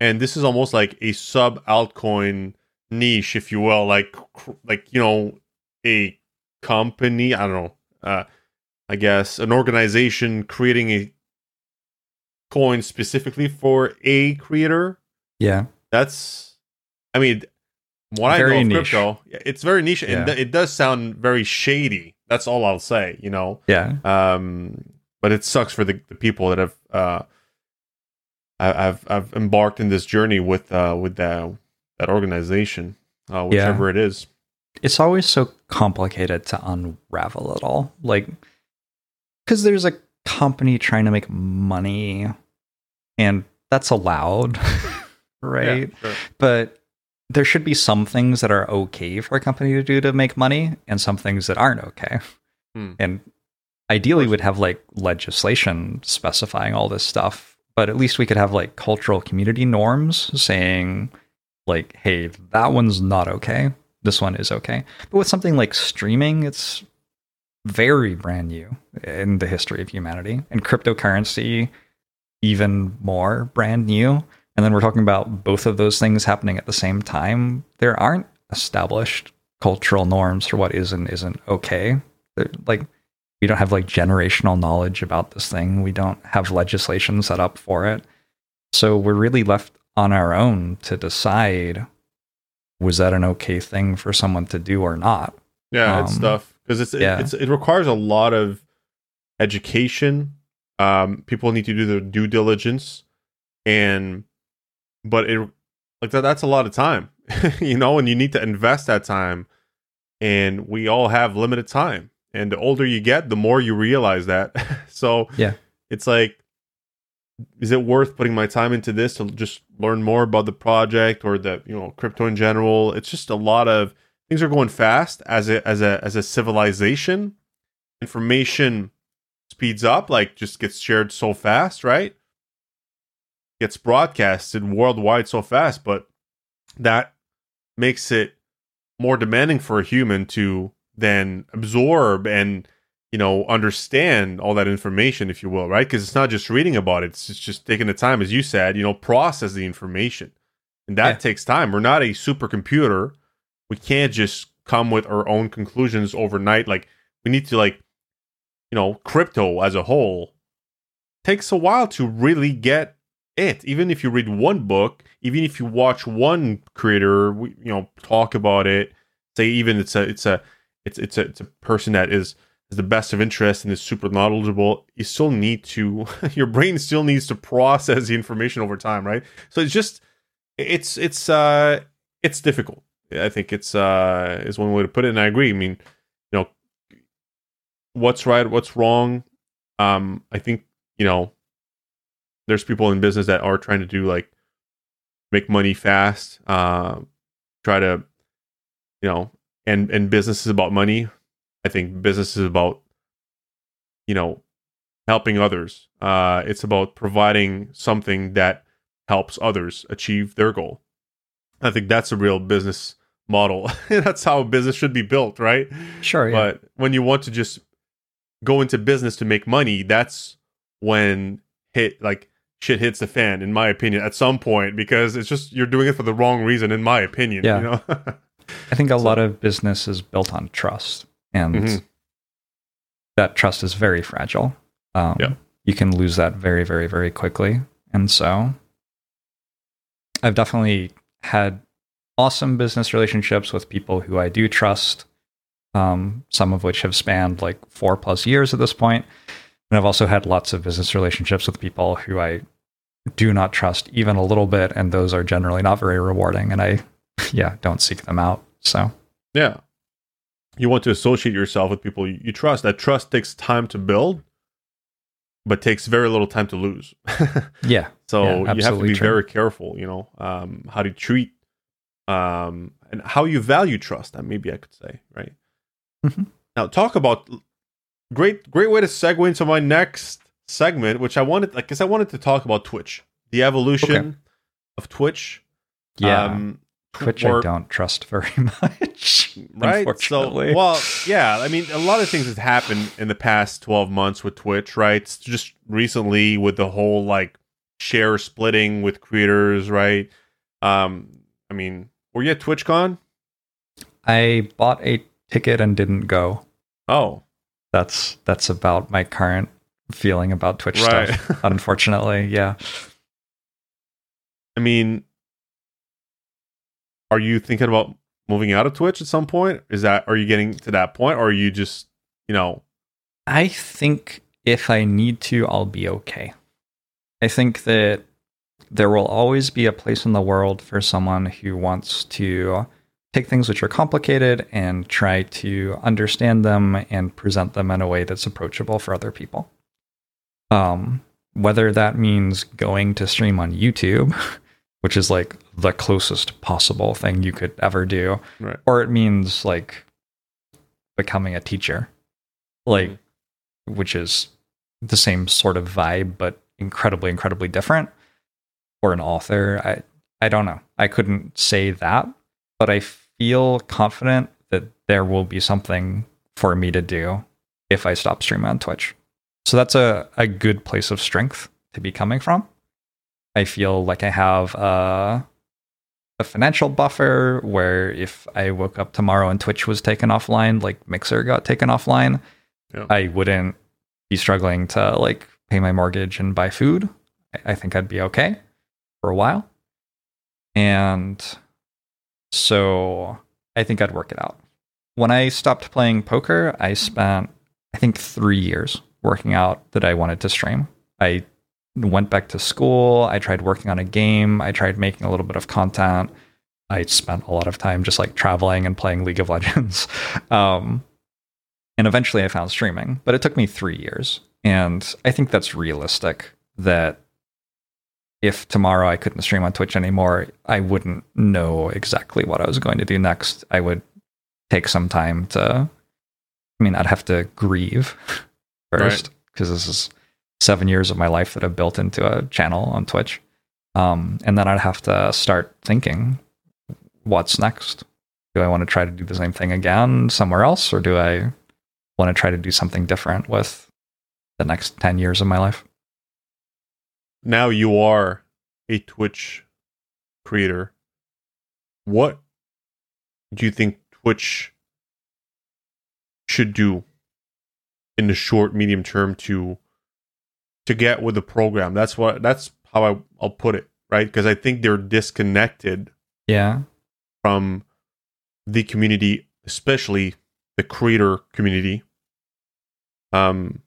Speaker 2: And this is almost like a sub altcoin niche, if you will, like like you know, a company, I don't know, uh I guess an organization creating a coin specifically for a creator?
Speaker 1: Yeah.
Speaker 2: That's i mean what
Speaker 1: Very
Speaker 2: i know of
Speaker 1: niche.
Speaker 2: crypto it's very niche
Speaker 1: Yeah.
Speaker 2: and it does sound very shady. That's all i'll say you know?
Speaker 1: Yeah.
Speaker 2: Um but it sucks for the, the people that have uh I, i've i've embarked in this journey with uh with that that organization uh whichever it is
Speaker 1: it's always so complicated to unravel it all. Like, because there's a company trying to make money, and that's allowed, right?
Speaker 2: Yeah, sure.
Speaker 1: But there should be some things that are okay for a company to do to make money, and some things that aren't okay.
Speaker 2: Hmm.
Speaker 1: And ideally, we'd have like legislation specifying all this stuff. But at least we could have like cultural community norms saying, like, hey, that one's not okay. This one is okay. But with something like streaming, it's very brand new in the history of humanity. And cryptocurrency, even more brand new. And then we're talking about both of those things happening at the same time. There aren't established cultural norms for what is and isn't okay. They're, like, we don't have like generational knowledge about this thing. We don't have legislation set up for it. So we're really left on our own to decide was that an okay thing for someone to do or not?
Speaker 2: Yeah, it's
Speaker 1: Um,
Speaker 2: tough because it's,
Speaker 1: yeah.
Speaker 2: it, it's it requires a lot of education. Um, people need to do their due diligence, and but it like that that's a lot of time, you know, and you need to invest that time. And we all have limited time, and the older you get, the more you realize that. so
Speaker 1: Yeah.
Speaker 2: it's like, is it worth putting my time into this to just learn more about the project or the you know crypto in general? It's just a lot of things are going fast as a as a as a civilization information speeds up like just gets shared so fast right gets broadcasted worldwide so fast but that makes it more demanding for a human to then absorb and you know understand all that information if you will right? Because it's not just reading about it it's just taking the time as you said you know process the information. And that
Speaker 1: Yeah.
Speaker 2: takes time. We're not a supercomputer. We can't just come with our own conclusions overnight. Like we need to like you know crypto as a whole. Takes a while to really get it. Even if you read one book even if you watch one creator you know talk about it. Say even it's a it's a it's it's a it's a person that is is the best of interest and is super knowledgeable you still need to your brain still needs to process the information over time right? So it's just it's it's uh it's difficult. I think it's uh is one way to put it and i agree. I mean you know what's right what's wrong. Um i think you know there's people in business that are trying to do like make money fast, uh, try to, you know, and and business is about money. I think business is about, you know, helping others. Uh, it's about providing something that helps others achieve their goal. I think that's a real business model. that's how business should be built, right?
Speaker 1: Sure. Yeah.
Speaker 2: But when you want to just go into business to make money, that's when hit like shit hits the fan, in my opinion, at some point, because it's just you're doing it for the wrong reason, in my opinion.
Speaker 1: Yeah.
Speaker 2: You know?
Speaker 1: I think a so, lot of business is built on trust, and mm-hmm. that trust is very fragile. Um, yeah. You can lose that very, very, very quickly. And so I've definitely had awesome business relationships with people who I do trust, um, some of which have spanned like four plus years at this point. And I've also had lots of business relationships with people who I do not trust even a little bit. And those are generally not very rewarding. And I, yeah, don't seek them out. So,
Speaker 2: yeah. You want to associate yourself with people you trust. That trust takes time to build, but takes very little time to lose.
Speaker 1: yeah.
Speaker 2: So
Speaker 1: yeah,
Speaker 2: you have to be
Speaker 1: true.
Speaker 2: very careful, you know, um, how to treat um, and how you value trust. That maybe I could say, right?
Speaker 1: Mm-hmm.
Speaker 2: Now, talk about great, great way to segue into my next segment, which I wanted, I guess I wanted to talk about Twitch, the evolution okay. of Twitch.
Speaker 1: Yeah. Um, Twitch, or, I don't trust very much.
Speaker 2: Right. So, well, yeah. I mean, a lot of things have happened in the past 12 months with Twitch, right? Just recently with the whole like share splitting with creators, right? Um, I mean, were you at TwitchCon?
Speaker 1: I bought a ticket and didn't go.
Speaker 2: Oh,
Speaker 1: that's that's about my current feeling about Twitch right. stuff. unfortunately, yeah.
Speaker 2: I mean, are you thinking about moving out of Twitch at some point? Is that are you getting to that point, or are you just you know?
Speaker 1: I think if I need to, I'll be okay. I think that there will always be a place in the world for someone who wants to take things which are complicated and try to understand them and present them in a way that's approachable for other people. Um, whether that means going to stream on YouTube, which is like the closest possible thing you could ever do,
Speaker 2: right.
Speaker 1: or it means like becoming a teacher, like, mm-hmm. which is the same sort of vibe, but incredibly, incredibly different or an author. I I don't know. I couldn't say that, but I feel confident that there will be something for me to do if I stop streaming on Twitch. So that's a, a good place of strength to be coming from. I feel like I have a, a financial buffer where if I woke up tomorrow and Twitch was taken offline, like Mixer got taken offline, yeah. I wouldn't be struggling to like pay my mortgage and buy food. I think I'd be okay for a while. And so I think I'd work it out. When I stopped playing poker, I spent, I think, three years working out that I wanted to stream. I went back to school. I tried working on a game. I tried making a little bit of content. I spent a lot of time just like traveling and playing League of Legends. Um, and eventually I found streaming, but it took me three years. And I think that's realistic that if tomorrow I couldn't stream on Twitch anymore, I wouldn't know exactly what I was going to do next. I would take some time to, I mean, I'd have to grieve first because right. this is seven years of my life that I've built into a channel on Twitch. Um, and then I'd have to start thinking, what's next? Do I want to try to do the same thing again somewhere else, or do I want to try to do something different with the next 10 years of my life?
Speaker 2: now you are a Twitch creator. What do you think Twitch should do in the short, medium term to to get with the program? That's what that's how I, I'll put it, right? Because I think they're disconnected.
Speaker 1: Yeah.
Speaker 2: From the community, especially the creator community. Um,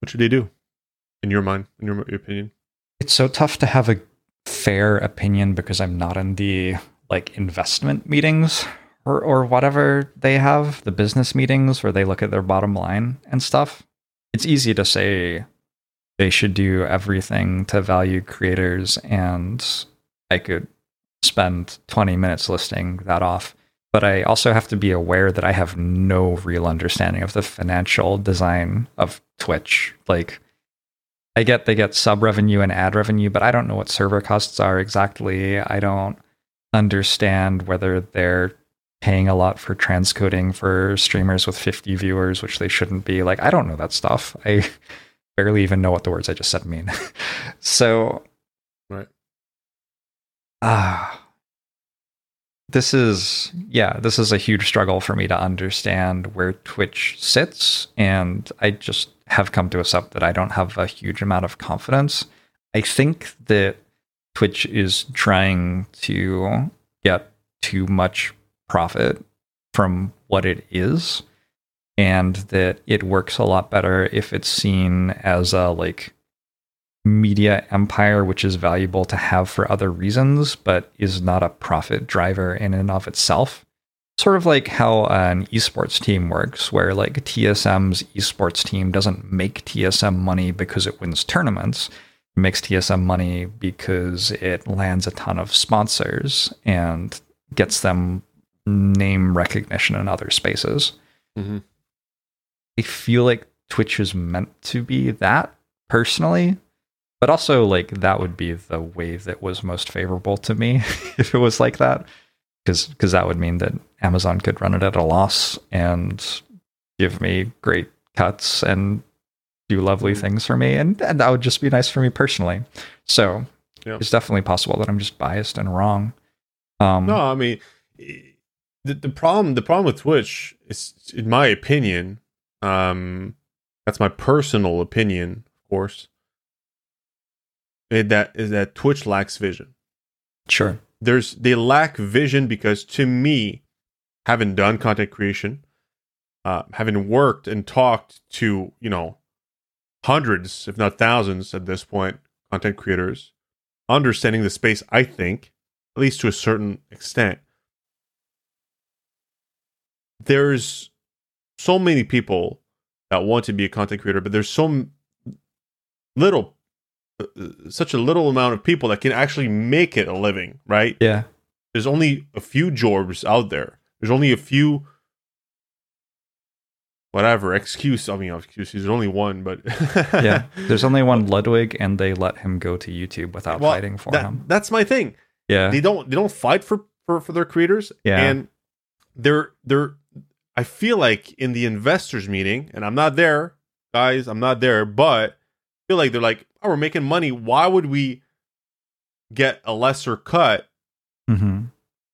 Speaker 2: what should they do? in your mind, in your opinion?
Speaker 1: It's so tough to have a fair opinion because I'm not in the like investment meetings or or whatever they have, the business meetings where they look at their bottom line and stuff. It's easy to say they should do everything to value creators and I could spend 20 minutes listing that off. But I also have to be aware that I have no real understanding of the financial design of Twitch. Like, I get they get sub revenue and ad revenue, but I don't know what server costs are exactly. I don't understand whether they're paying a lot for transcoding for streamers with 50 viewers, which they shouldn't be. Like, I don't know that stuff. I barely even know what the words I just said mean. so,
Speaker 2: right.
Speaker 1: Ah. Uh, this is yeah, this is a huge struggle for me to understand where Twitch sits and I just have come to accept that I don't have a huge amount of confidence. I think that Twitch is trying to get too much profit from what it is and that it works a lot better if it's seen as a like media empire which is valuable to have for other reasons but is not a profit driver in and of itself. Sort of like how an esports team works where like TSM's esports team doesn't make TSM money because it wins tournaments. It makes TSM money because it lands a ton of sponsors and gets them name recognition in other spaces
Speaker 2: mm-hmm.
Speaker 1: I feel like Twitch is meant to be that personally but also like that would be the way that was most favorable to me if it was like that because because that would mean that amazon could run it at a loss and give me great cuts and do lovely mm-hmm. things for me and, and that would just be nice for me personally so yeah. it's definitely possible that i'm just biased and wrong
Speaker 2: um, no i mean the, the problem the problem with twitch is in my opinion um that's my personal opinion of course that is that Twitch lacks vision.
Speaker 1: Sure.
Speaker 2: There's they lack vision because to me, having done content creation, uh, having worked and talked to you know hundreds, if not thousands at this point, content creators, understanding the space, I think, at least to a certain extent, there's so many people that want to be a content creator, but there's so little uh, uh, such a little amount of people that can actually make it a living, right?
Speaker 1: Yeah.
Speaker 2: There's only a few jobs out there. There's only a few whatever excuse. I mean, excuse. There's only one, but
Speaker 1: yeah, there's only one Ludwig, and they let him go to YouTube without well, fighting for
Speaker 2: that,
Speaker 1: him.
Speaker 2: That's my thing.
Speaker 1: Yeah,
Speaker 2: they don't they don't fight for for for their creators.
Speaker 1: Yeah,
Speaker 2: and they're they're. I feel like in the investors meeting, and I'm not there, guys. I'm not there, but I feel like they're like, oh, we're making money. Why would we get a lesser cut
Speaker 1: mm-hmm.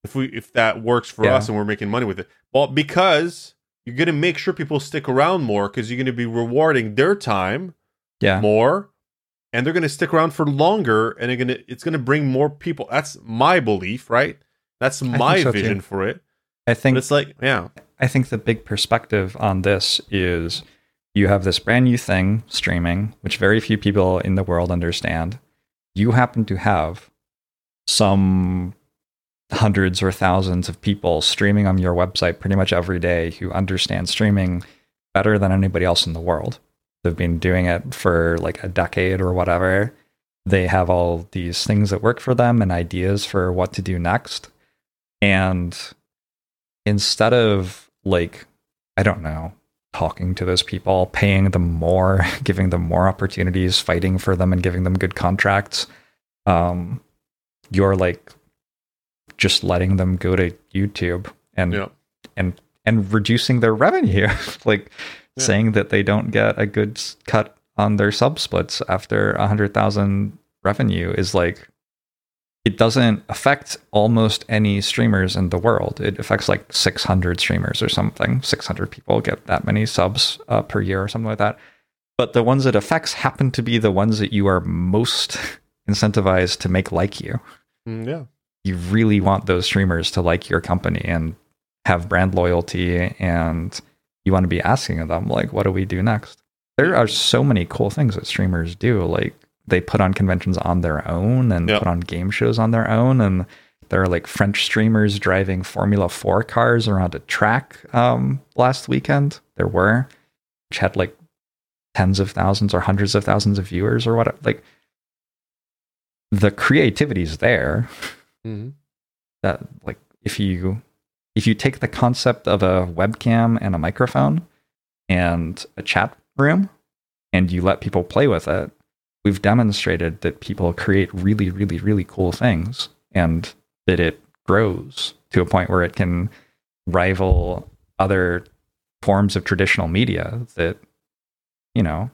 Speaker 2: if we if that works for yeah. us and we're making money with it? Well, because you're going to make sure people stick around more because you're going to be rewarding their time
Speaker 1: yeah.
Speaker 2: more and they're going to stick around for longer and they're to it's going to bring more people that's my belief right that's my so vision too. for it
Speaker 1: i think
Speaker 2: but it's like yeah
Speaker 1: i think the big perspective on this is you have this brand new thing streaming, which very few people in the world understand. You happen to have some hundreds or thousands of people streaming on your website pretty much every day who understand streaming better than anybody else in the world. They've been doing it for like a decade or whatever. They have all these things that work for them and ideas for what to do next. And instead of like, I don't know, talking to those people, paying them more, giving them more opportunities, fighting for them, and giving them good contracts. Um, you're like just letting them go to YouTube and
Speaker 2: yeah.
Speaker 1: and and reducing their revenue, like yeah. saying that they don't get a good cut on their sub splits after a hundred thousand revenue is like it doesn't affect almost any streamers in the world. It affects like 600 streamers or something. 600 people get that many subs uh, per year or something like that. But the ones it affects happen to be the ones that you are most incentivized to make like you.
Speaker 2: Mm, yeah.
Speaker 1: You really want those streamers to like your company and have brand loyalty and you want to be asking them like what do we do next? There are so many cool things that streamers do like they put on conventions on their own and yep. put on game shows on their own and there are like French streamers driving Formula 4 cars around a track um, last weekend. There were, which had like tens of thousands or hundreds of thousands of viewers or whatever. Like the creativity is there.
Speaker 2: Mm-hmm.
Speaker 1: That like if you if you take the concept of a webcam and a microphone and a chat room and you let people play with it, we've demonstrated that people create really, really, really cool things and that it grows to a point where it can rival other forms of traditional media that you know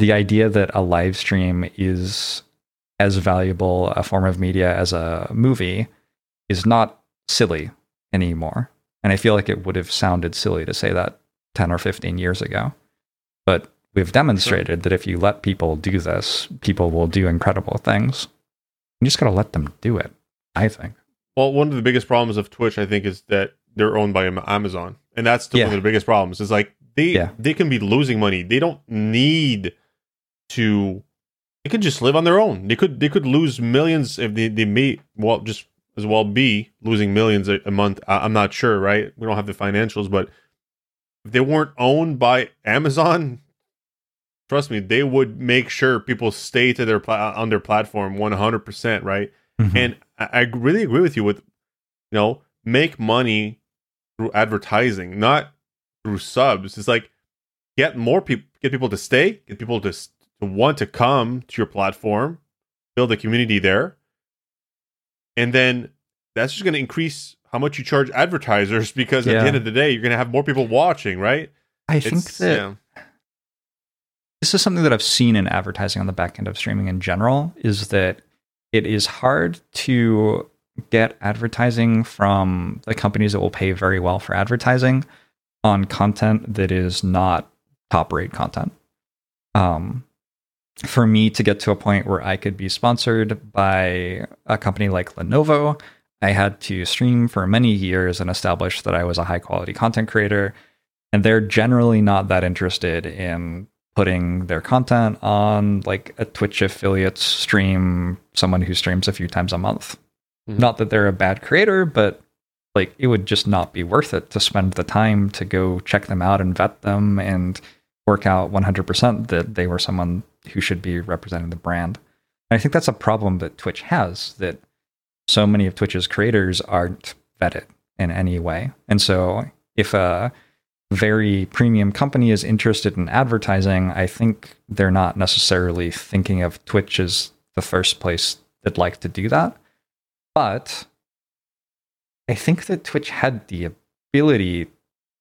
Speaker 1: the idea that a live stream is as valuable a form of media as a movie is not silly anymore. And i feel like it would have sounded silly to say that 10 or 15 years ago. But we've demonstrated that if you let people do this people will do incredible things you just got to let them do it i think
Speaker 2: Well, one of the biggest problems of Twitch, I think, is that they're owned by Amazon, and that's the,
Speaker 1: Yeah.
Speaker 2: one of the biggest problems. Is like they
Speaker 1: Yeah.
Speaker 2: they can be losing money. They don't need to. They could just live on their own. They could they could lose millions if they they may well just as well be losing millions a, a month. I, I'm not sure, right? We don't have the financials, but if they weren't owned by Amazon, trust me, they would make sure people stay to their pla- on their platform 100 percent, right? Mm-hmm. And I, I really agree with you with, you know, make money through advertising, not through subs. It's like get more people, get people to stay, get people to, s- to want to come to your platform, build a community there. And then that's just going to increase how much you charge advertisers because at
Speaker 1: Yeah.
Speaker 2: the end of the day, you're going to have more people watching, right?
Speaker 1: i think
Speaker 2: It's-
Speaker 1: that
Speaker 2: yeah.
Speaker 1: This is something that I've seen in advertising on the back end of streaming in general is that it is hard to get advertising from the companies that will pay very well for advertising on content that is not top rate content. Um, for me to get to a point where I could be sponsored by a company like Lenovo, I had to stream for many years and establish that I was a high quality content creator. And they're generally not that interested in putting their content on like a Twitch affiliate stream, someone who streams a few times a month.
Speaker 2: Mhm.
Speaker 1: Not that they're a bad creator, but like it would just not be worth it to spend the time to go check them out and vet them and work out 100% that they were someone who should be representing the brand. And I think that's a problem that Twitch has that so many of Twitch's creators aren't vetted in any way. And so if a very premium company is interested in advertising, I think they're not necessarily thinking of Twitch as the first place they'd like to do that. But I think that Twitch had the ability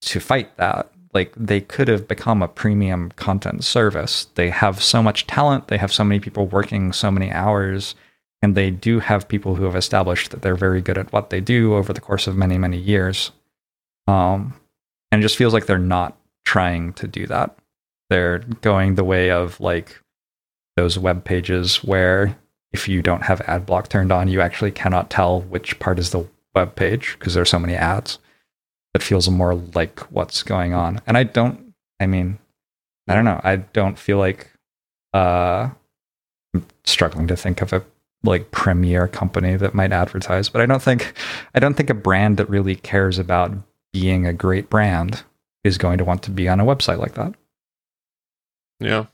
Speaker 1: to fight that. Like they could have become a premium content service. They have so much talent, they have so many people working so many hours, and they do have people who have established that they're very good at what they do over the course of many, many years. Um, and it just feels like they're not trying to do that. They're going the way of like those web pages where if you don't have ad block turned on, you actually cannot tell which part is the web page because there's so many ads. It feels more like what's going on. And I don't I mean, I don't know. I don't feel like uh I'm struggling to think of a like premier company that might advertise, but I don't think I don't think a brand that really cares about being a great brand is going to want to be on a website like that.
Speaker 2: Yeah,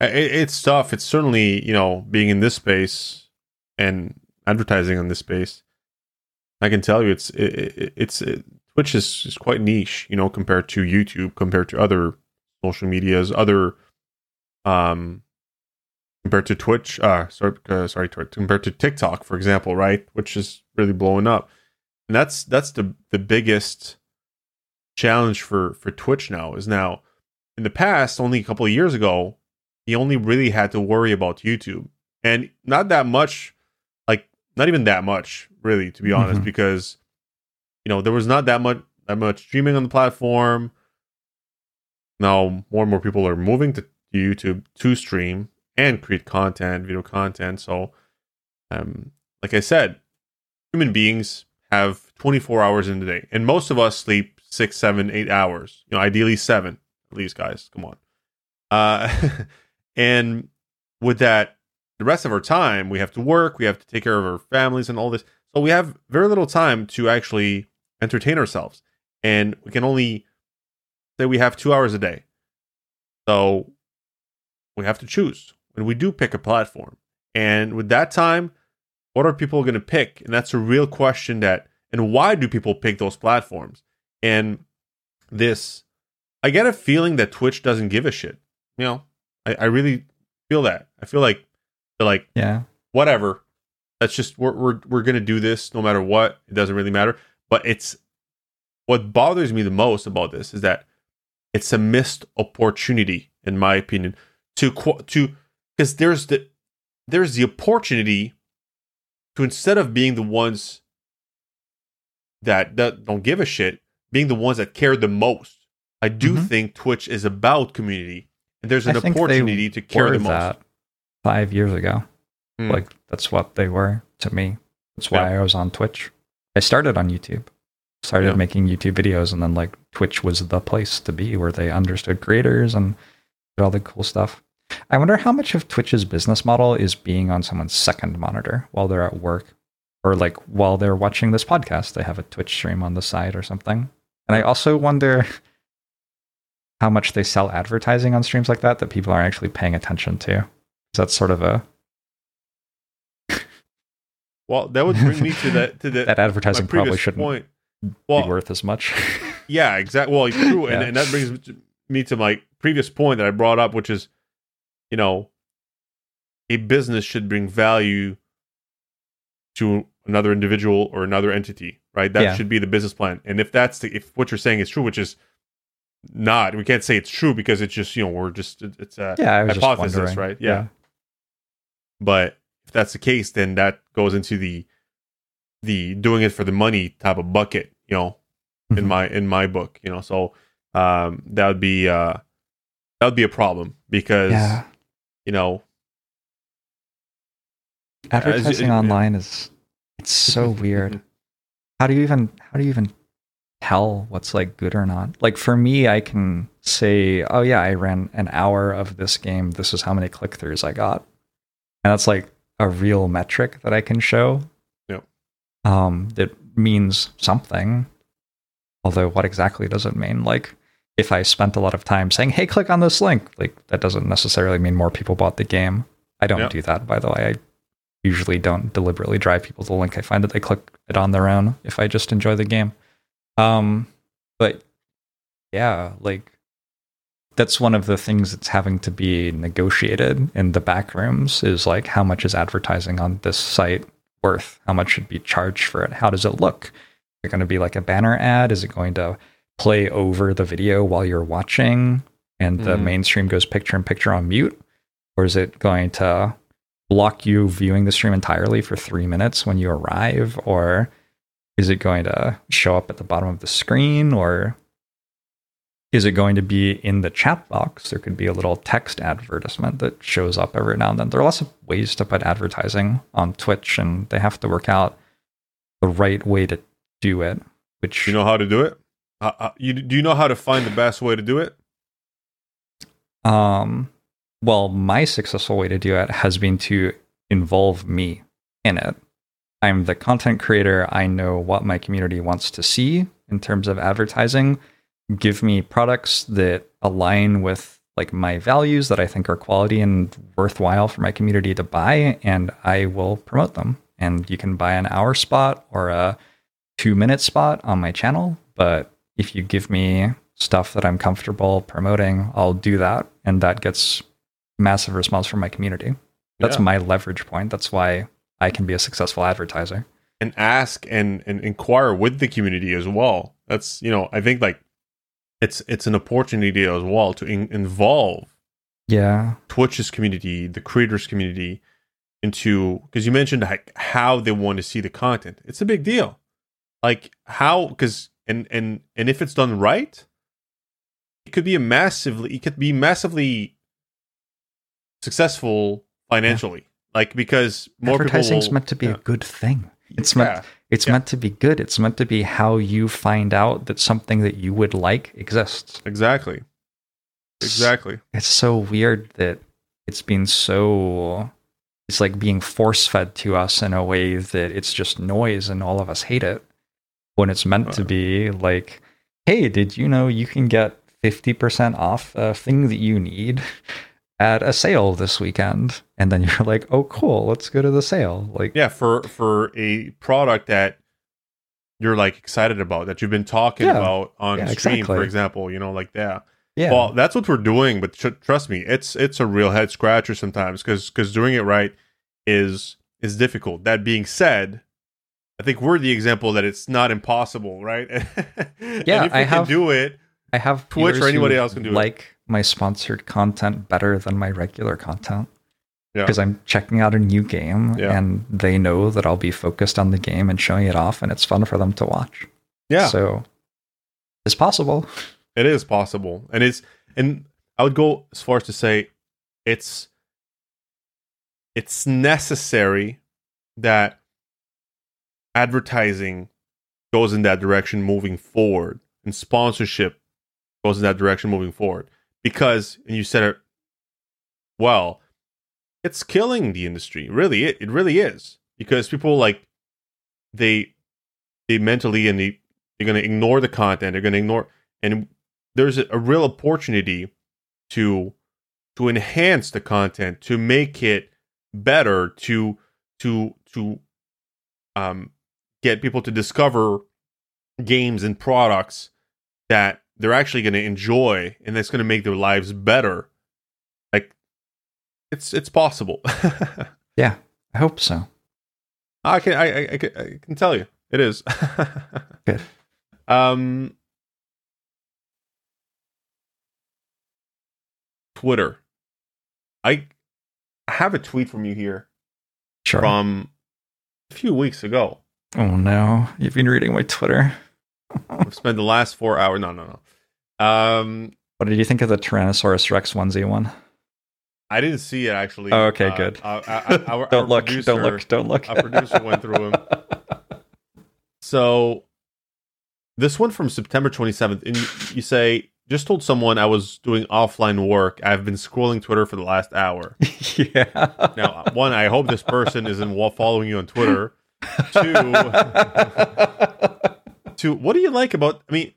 Speaker 2: it's tough. It's certainly you know being in this space and advertising on this space. I can tell you, it's it, it, it's it, Twitch is, is quite niche, you know, compared to YouTube, compared to other social medias, other um, compared to Twitch. Uh, sorry, uh, sorry, compared to TikTok, for example, right, which is really blowing up, and that's that's the the biggest challenge for for Twitch now is now in the past, only a couple of years ago, he only really had to worry about YouTube, and not that much, like not even that much, really, to be honest,
Speaker 1: Mhm.
Speaker 2: because you know there was not that much that much streaming on the platform. Now more and more people are moving to YouTube to stream and create content, video content. So, um, like I said, human beings have 24 hours in the day, and most of us sleep six, seven, eight hours. You know, ideally seven at least, guys. Come on. Uh, and with that, the rest of our time, we have to work, we have to take care of our families and all this. So we have very little time to actually entertain ourselves, and we can only say we have two hours a day. So we have to choose when we do pick a platform. And with that time, what are people going to pick? And that's a real question that, and why do people pick those platforms? And this, I get a feeling that Twitch doesn't give a shit. You know, I, I really feel that. I feel like they're like,
Speaker 1: Yeah.
Speaker 2: whatever. That's just we're we're we're gonna do this no matter what. It doesn't really matter. But it's what bothers me the most about this is that it's a missed opportunity, in my opinion, to to because there's the there's the opportunity to instead of being the ones that, that don't give a shit, being the ones that care the most. I do
Speaker 1: Mhm.
Speaker 2: think Twitch is about community, and there's an
Speaker 1: I think they
Speaker 2: opportunity to care the most.
Speaker 1: five years ago.
Speaker 2: Mm.
Speaker 1: Like that's what they were to me. That's why I was on Twitch. I started on YouTube. Started
Speaker 2: Yeah.
Speaker 1: making YouTube videos and then like Twitch was the place to be where they understood creators and did all the cool stuff. I wonder how much of Twitch's business model is being on someone's second monitor while they're at work or like while they're watching this podcast, they have a Twitch stream on the side or something. And I also wonder how much they sell advertising on streams like that that people aren't actually paying attention to. 'Cause That's sort of a
Speaker 2: Well, that would bring me to that to the
Speaker 1: that advertising probably shouldn't
Speaker 2: point.
Speaker 1: be worth as much.
Speaker 2: yeah, exactly. Well, true, and,
Speaker 1: Yeah.
Speaker 2: and that brings me to my previous point that I brought up, which is, you know, a business should bring value to another individual or another entity, right? That
Speaker 1: Yeah.
Speaker 2: should be the business plan. And if that's the if what you're saying is true, which is not, we can't say it's true because it's just you know we're just it's a
Speaker 1: yeah,
Speaker 2: hypothesis, right? Yeah. But if that's the case, then that goes into the the doing it for the money type of bucket, you know, in
Speaker 1: Mhm.
Speaker 2: my in my book, you know. So um that would be uh that would be a problem because
Speaker 1: yeah.
Speaker 2: You know
Speaker 1: Advertising
Speaker 2: yeah.
Speaker 1: online is it's so weird. How do you even how do you even tell what's like good or not? Like for me, I can say, oh yeah, I ran an hour of this game. This is how many click throughs I got, and that's like a real metric that I can show.
Speaker 2: Yep.
Speaker 1: Um, that means something. Although, what exactly does it mean? Like, if I spent a lot of time saying, "Hey, click on this link," like that doesn't necessarily mean more people bought the game. I don't
Speaker 2: Yep.
Speaker 1: do that, by the way. I usually don't deliberately drive people to the link. I find that they click it on their own if I just enjoy the game. Um, but yeah, like that's one of the things that's having to be negotiated in the back rooms is like how much is advertising on this site worth? How much should be charged for it? How does it look? Is it going to be like a banner ad? Is it going to play over the video while you're watching and the
Speaker 2: Mhm.
Speaker 1: mainstream goes picture in picture on mute? Or is it going to block you viewing the stream entirely for three minutes when you arrive? Or is it going to show up at the bottom of the screen? Or is it going to be in the chat box? There could be a little text advertisement that shows up every now and then. There are lots of ways to put advertising on Twitch, and they have to work out the right way to do it. Which
Speaker 2: you know how to do it. Uh, uh, you do you know how to find the best way to do it?
Speaker 1: Um, well, my successful way to do it has been to involve me in it. I'm the content creator. I know what my community wants to see in terms of advertising. Give me products that align with like my values that I think are quality and worthwhile for my community to buy, and I will promote them. And you can buy an hour spot or a two minute spot on my channel. But if you give me stuff that I'm comfortable promoting, I'll do that. And that gets massive response from my community. That's
Speaker 2: Yeah.
Speaker 1: my leverage point. That's why I can be a successful advertiser.
Speaker 2: and ask and and inquire with the community as well. That's you know I think like it's it's an opportunity as well to in, involve
Speaker 1: Yeah.
Speaker 2: Twitch's community, the creators community, into because you mentioned like how they want to see the content. It's a big deal. Like how because and and and if it's done right, it could be a massively it could be massively successful financially. Like because more
Speaker 1: Advertising's
Speaker 2: will-
Speaker 1: meant to be
Speaker 2: yeah.
Speaker 1: a good thing. It's
Speaker 2: Yeah.
Speaker 1: meant it's
Speaker 2: Yeah.
Speaker 1: meant to be good. It's meant to be how you find out that something that you would like exists.
Speaker 2: exactly exactly
Speaker 1: It's so weird that it's been so it's like being force fed to us in a way that it's just noise and all of us hate it when it's meant to be like hey did you know you can get 50% off a thing that you need at a sale this weekend? And then you're like oh cool let's go to the sale like
Speaker 2: yeah for for a product that you're like excited about that you've been talking
Speaker 1: Yeah.
Speaker 2: about on
Speaker 1: Yeah,
Speaker 2: stream
Speaker 1: exactly.
Speaker 2: for example you know like that.
Speaker 1: Yeah.
Speaker 2: Well that's what we're doing but tr- trust me it's it's a real head scratcher sometimes because because doing it right is is difficult. That being said i think we're the example that it's not impossible right And
Speaker 1: Yeah,
Speaker 2: if we
Speaker 1: I
Speaker 2: can do it
Speaker 1: i have
Speaker 2: Twitch or anybody else can do it.
Speaker 1: like my sponsored content better than my regular content
Speaker 2: Yeah.
Speaker 1: because i'm checking out a new game
Speaker 2: Yeah.
Speaker 1: and they know that i'll be focused on the game and showing it off and it's fun for them to watch
Speaker 2: yeah
Speaker 1: so it's possible
Speaker 2: It is possible, and it's and I would go as far as to say it's it's necessary that advertising goes in that direction moving forward, and sponsorship goes in that direction moving forward. Because, and you said it well, it's killing the industry. Really, it it really is because people like they they mentally and they they're going to ignore the content. They're going to ignore and there's a, a real opportunity to to enhance the content to make it better to to to um get people to discover games and products that they're actually going to enjoy and that's going to make their lives better like it's it's possible
Speaker 1: yeah i hope so
Speaker 2: I can I, I, I, can, I can tell you it is.
Speaker 1: Good.
Speaker 2: Um, Twitter. I have a tweet from you here
Speaker 1: sure
Speaker 2: from a few weeks ago.
Speaker 1: Oh no you've been reading my twitter
Speaker 2: I've spent the last four hours. No, no, no. Um,
Speaker 1: what did you think of the tyrannosaurus rex onesie one
Speaker 2: I didn't see it actually.
Speaker 1: Oh, okay,
Speaker 2: Uh,
Speaker 1: good.
Speaker 2: uh, our,
Speaker 1: don't
Speaker 2: our
Speaker 1: look
Speaker 2: producer-
Speaker 1: don't look don't look
Speaker 2: Our producer went through him. So this one from September 27th, and you, you say, just told someone I was doing offline work. I've been scrolling Twitter for the last hour.
Speaker 1: yeah
Speaker 2: Now, one, I hope this person isn't following you on Twitter. Two, two, what do you like about? I mean,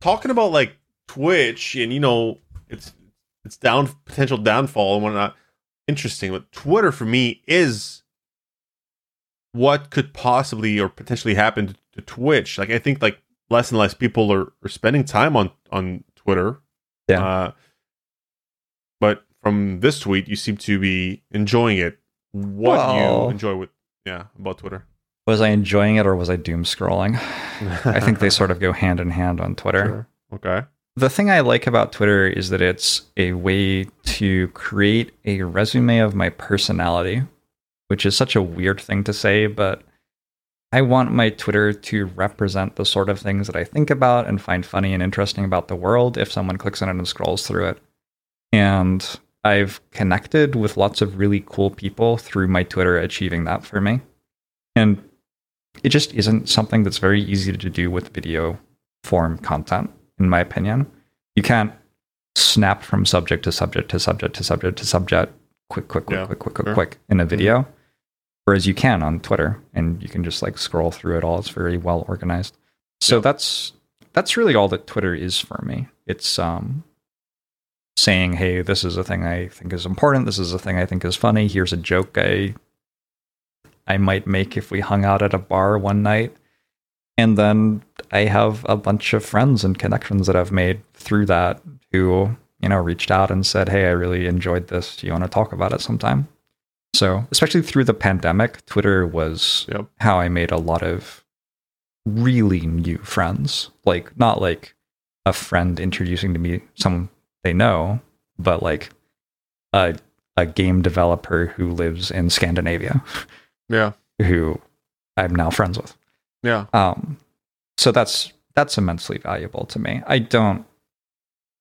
Speaker 2: talking about like Twitch and you know it's it's down potential downfall and whatnot. Interesting, but Twitter for me is what could possibly or potentially happen to, to Twitch. Like I think like less and less people are, are spending time on on Twitter.
Speaker 1: Yeah.
Speaker 2: Uh, but from this tweet, you seem to be enjoying it. What you enjoy with yeah about Twitter?
Speaker 1: was i enjoying it or was i doom scrolling i think they sort of go hand in hand on twitter
Speaker 2: Sure. Okay.
Speaker 1: the thing I like about Twitter is that it's a way to create a resume of my personality, which is such a weird thing to say, but I want my Twitter to represent the sort of things that I think about and find funny and interesting about the world if someone clicks on it and scrolls through it. And I've connected with lots of really cool people through my Twitter achieving that for me. And it just isn't something that's very easy to do with video form content in my opinion. You can't snap from subject to subject to subject to subject to subject quick, quick, quick,
Speaker 2: Yeah,
Speaker 1: quick, quick, quick,
Speaker 2: sure.
Speaker 1: quick in a video. Whereas you can on Twitter and you can just like scroll through it all. It's very well organized. So
Speaker 2: Yeah.
Speaker 1: that's that's really all that Twitter is for me. It's um saying, hey, this is a thing I think is important, this is a thing I think is funny, here's a joke I I might make if we hung out at a bar one night. And then I have a bunch of friends and connections that I've made through that who, you know, reached out and said, Hey, I really enjoyed this. Do you want to talk about it sometime? So, especially through the pandemic, Twitter was
Speaker 2: Yep.
Speaker 1: how I made a lot of really new friends. Like, not like a friend introducing to me someone they know, but like a, a game developer who lives in Scandinavia
Speaker 2: Yeah.
Speaker 1: who I'm now friends with.
Speaker 2: Yeah.
Speaker 1: Um, so that's that's immensely valuable to me. I don't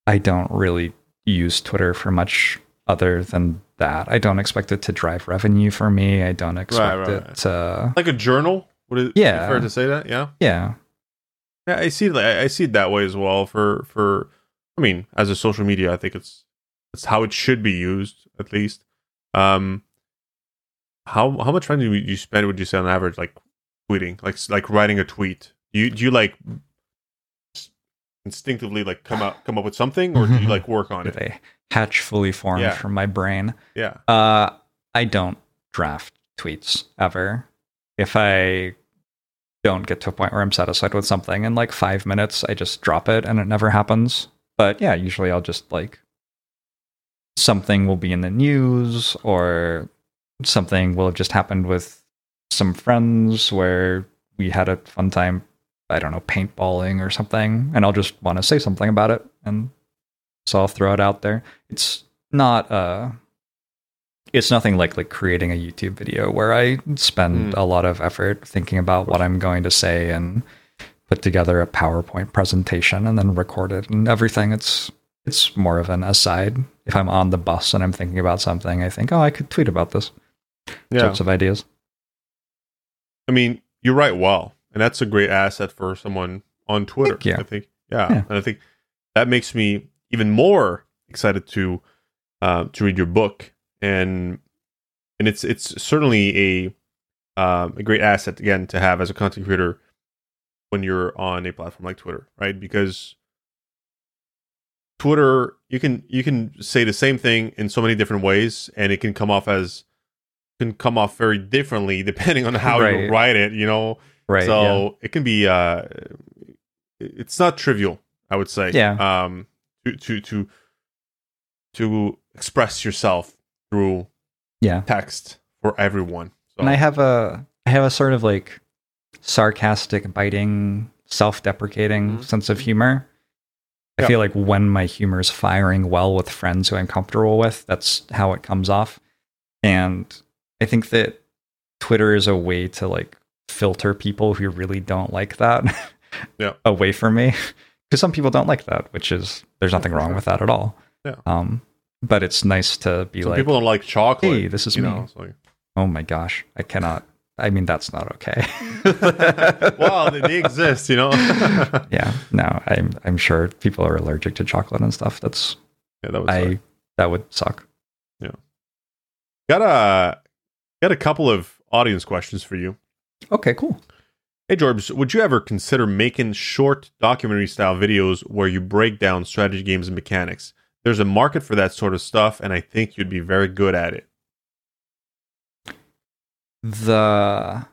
Speaker 1: I don't really use Twitter for much other than that. I don't expect it to drive revenue for me. I don't expect
Speaker 2: right,
Speaker 1: it
Speaker 2: right.
Speaker 1: to
Speaker 2: Like a journal. Would it
Speaker 1: Yeah.
Speaker 2: be fair to say that? Yeah.
Speaker 1: yeah.
Speaker 2: Yeah, I see. that- I see it that way as well. For for, I mean, as a social media, I think it's it's how it should be used at least. Um, how how much time do you, spend? Would you say on average, like tweeting, like like writing a tweet? Do you do you like instinctively like come out come up with something, or do you like work on it?
Speaker 1: They hatch fully formed
Speaker 2: Yeah.
Speaker 1: from my brain.
Speaker 2: Yeah.
Speaker 1: Uh, I don't draft tweets ever. If I don't get to a point where I'm satisfied with something in like five minutes, I just drop it and it never happens. But yeah, usually I'll just like something will be in the news or something will have just happened with some friends where we had a fun time, I don't know, paintballing or something, and I'll just want to say something about it. And so I'll throw it out there. It's not uh it's nothing like like creating a YouTube video where I spend
Speaker 2: Mm.
Speaker 1: a lot of effort thinking about what I'm going to say and put together a PowerPoint presentation and then record it and everything. It's it's more of an aside. If I'm on the bus and I'm thinking about something, I think, oh, I could tweet about this.
Speaker 2: Yeah.
Speaker 1: Sorts of ideas.
Speaker 2: I mean, you write well, and that's a great asset for someone on Twitter. I think. Yeah.
Speaker 1: Yeah.
Speaker 2: and I think that makes me even more excited to uh, to read your book, and and it's it's certainly a um, a great asset again to have as a content creator when you're on a platform like Twitter, right? Because Twitter, you can you can say the same thing in so many different ways, and it can come off as can come off very differently depending on how you write it. You know,
Speaker 1: Right.
Speaker 2: so it can be uh it's not trivial i would say
Speaker 1: Yeah.
Speaker 2: um to to to to express yourself through
Speaker 1: yeah. Yeah.
Speaker 2: text for everyone so,
Speaker 1: And I have a I have a sort of like sarcastic, biting, self-deprecating
Speaker 2: Mhm.
Speaker 1: sense of humor. I feel like when my humor is firing well with friends who I'm comfortable with, that's how it comes off. And I think that Twitter is a way to like filter people who really don't like that
Speaker 2: Yeah.
Speaker 1: away from me. Because some people don't like that, which is there's nothing wrong with that at all.
Speaker 2: Yeah.
Speaker 1: Um, but it's nice to be
Speaker 2: some
Speaker 1: like,
Speaker 2: people don't like chocolate
Speaker 1: hey, this is
Speaker 2: you
Speaker 1: me.
Speaker 2: know like,
Speaker 1: oh my gosh, I cannot. I mean, that's not okay.
Speaker 2: well they, exist you know yeah
Speaker 1: no, I'm I'm sure people are allergic to chocolate and stuff. That's yeah,
Speaker 2: that was
Speaker 1: I that would suck.
Speaker 2: Yeah, got a got a couple of audience questions for you
Speaker 1: Okay, cool.
Speaker 2: Hey Jorbs, would you ever consider making short documentary style videos where you break down strategy games and mechanics? There's a market for that sort of stuff, and I think you'd be very good at it.
Speaker 1: The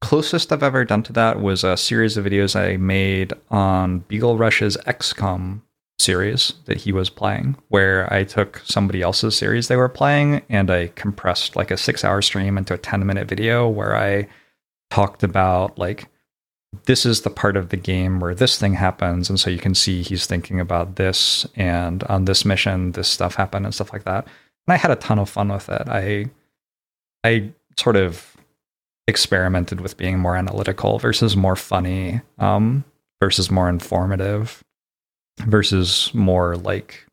Speaker 1: closest I've ever done to that was a series of videos I made on Beaglerush's XCOM series that he was playing, where I took somebody else's series they were playing and I compressed like a six hour stream into a 10 minute video where I talked about like this is the part of the game where this thing happens and so you can see he's thinking about this and on this mission this stuff happened and stuff like that. And i had a ton of fun with it. I i sort of experimented with being more analytical versus more funny um versus more informative versus more like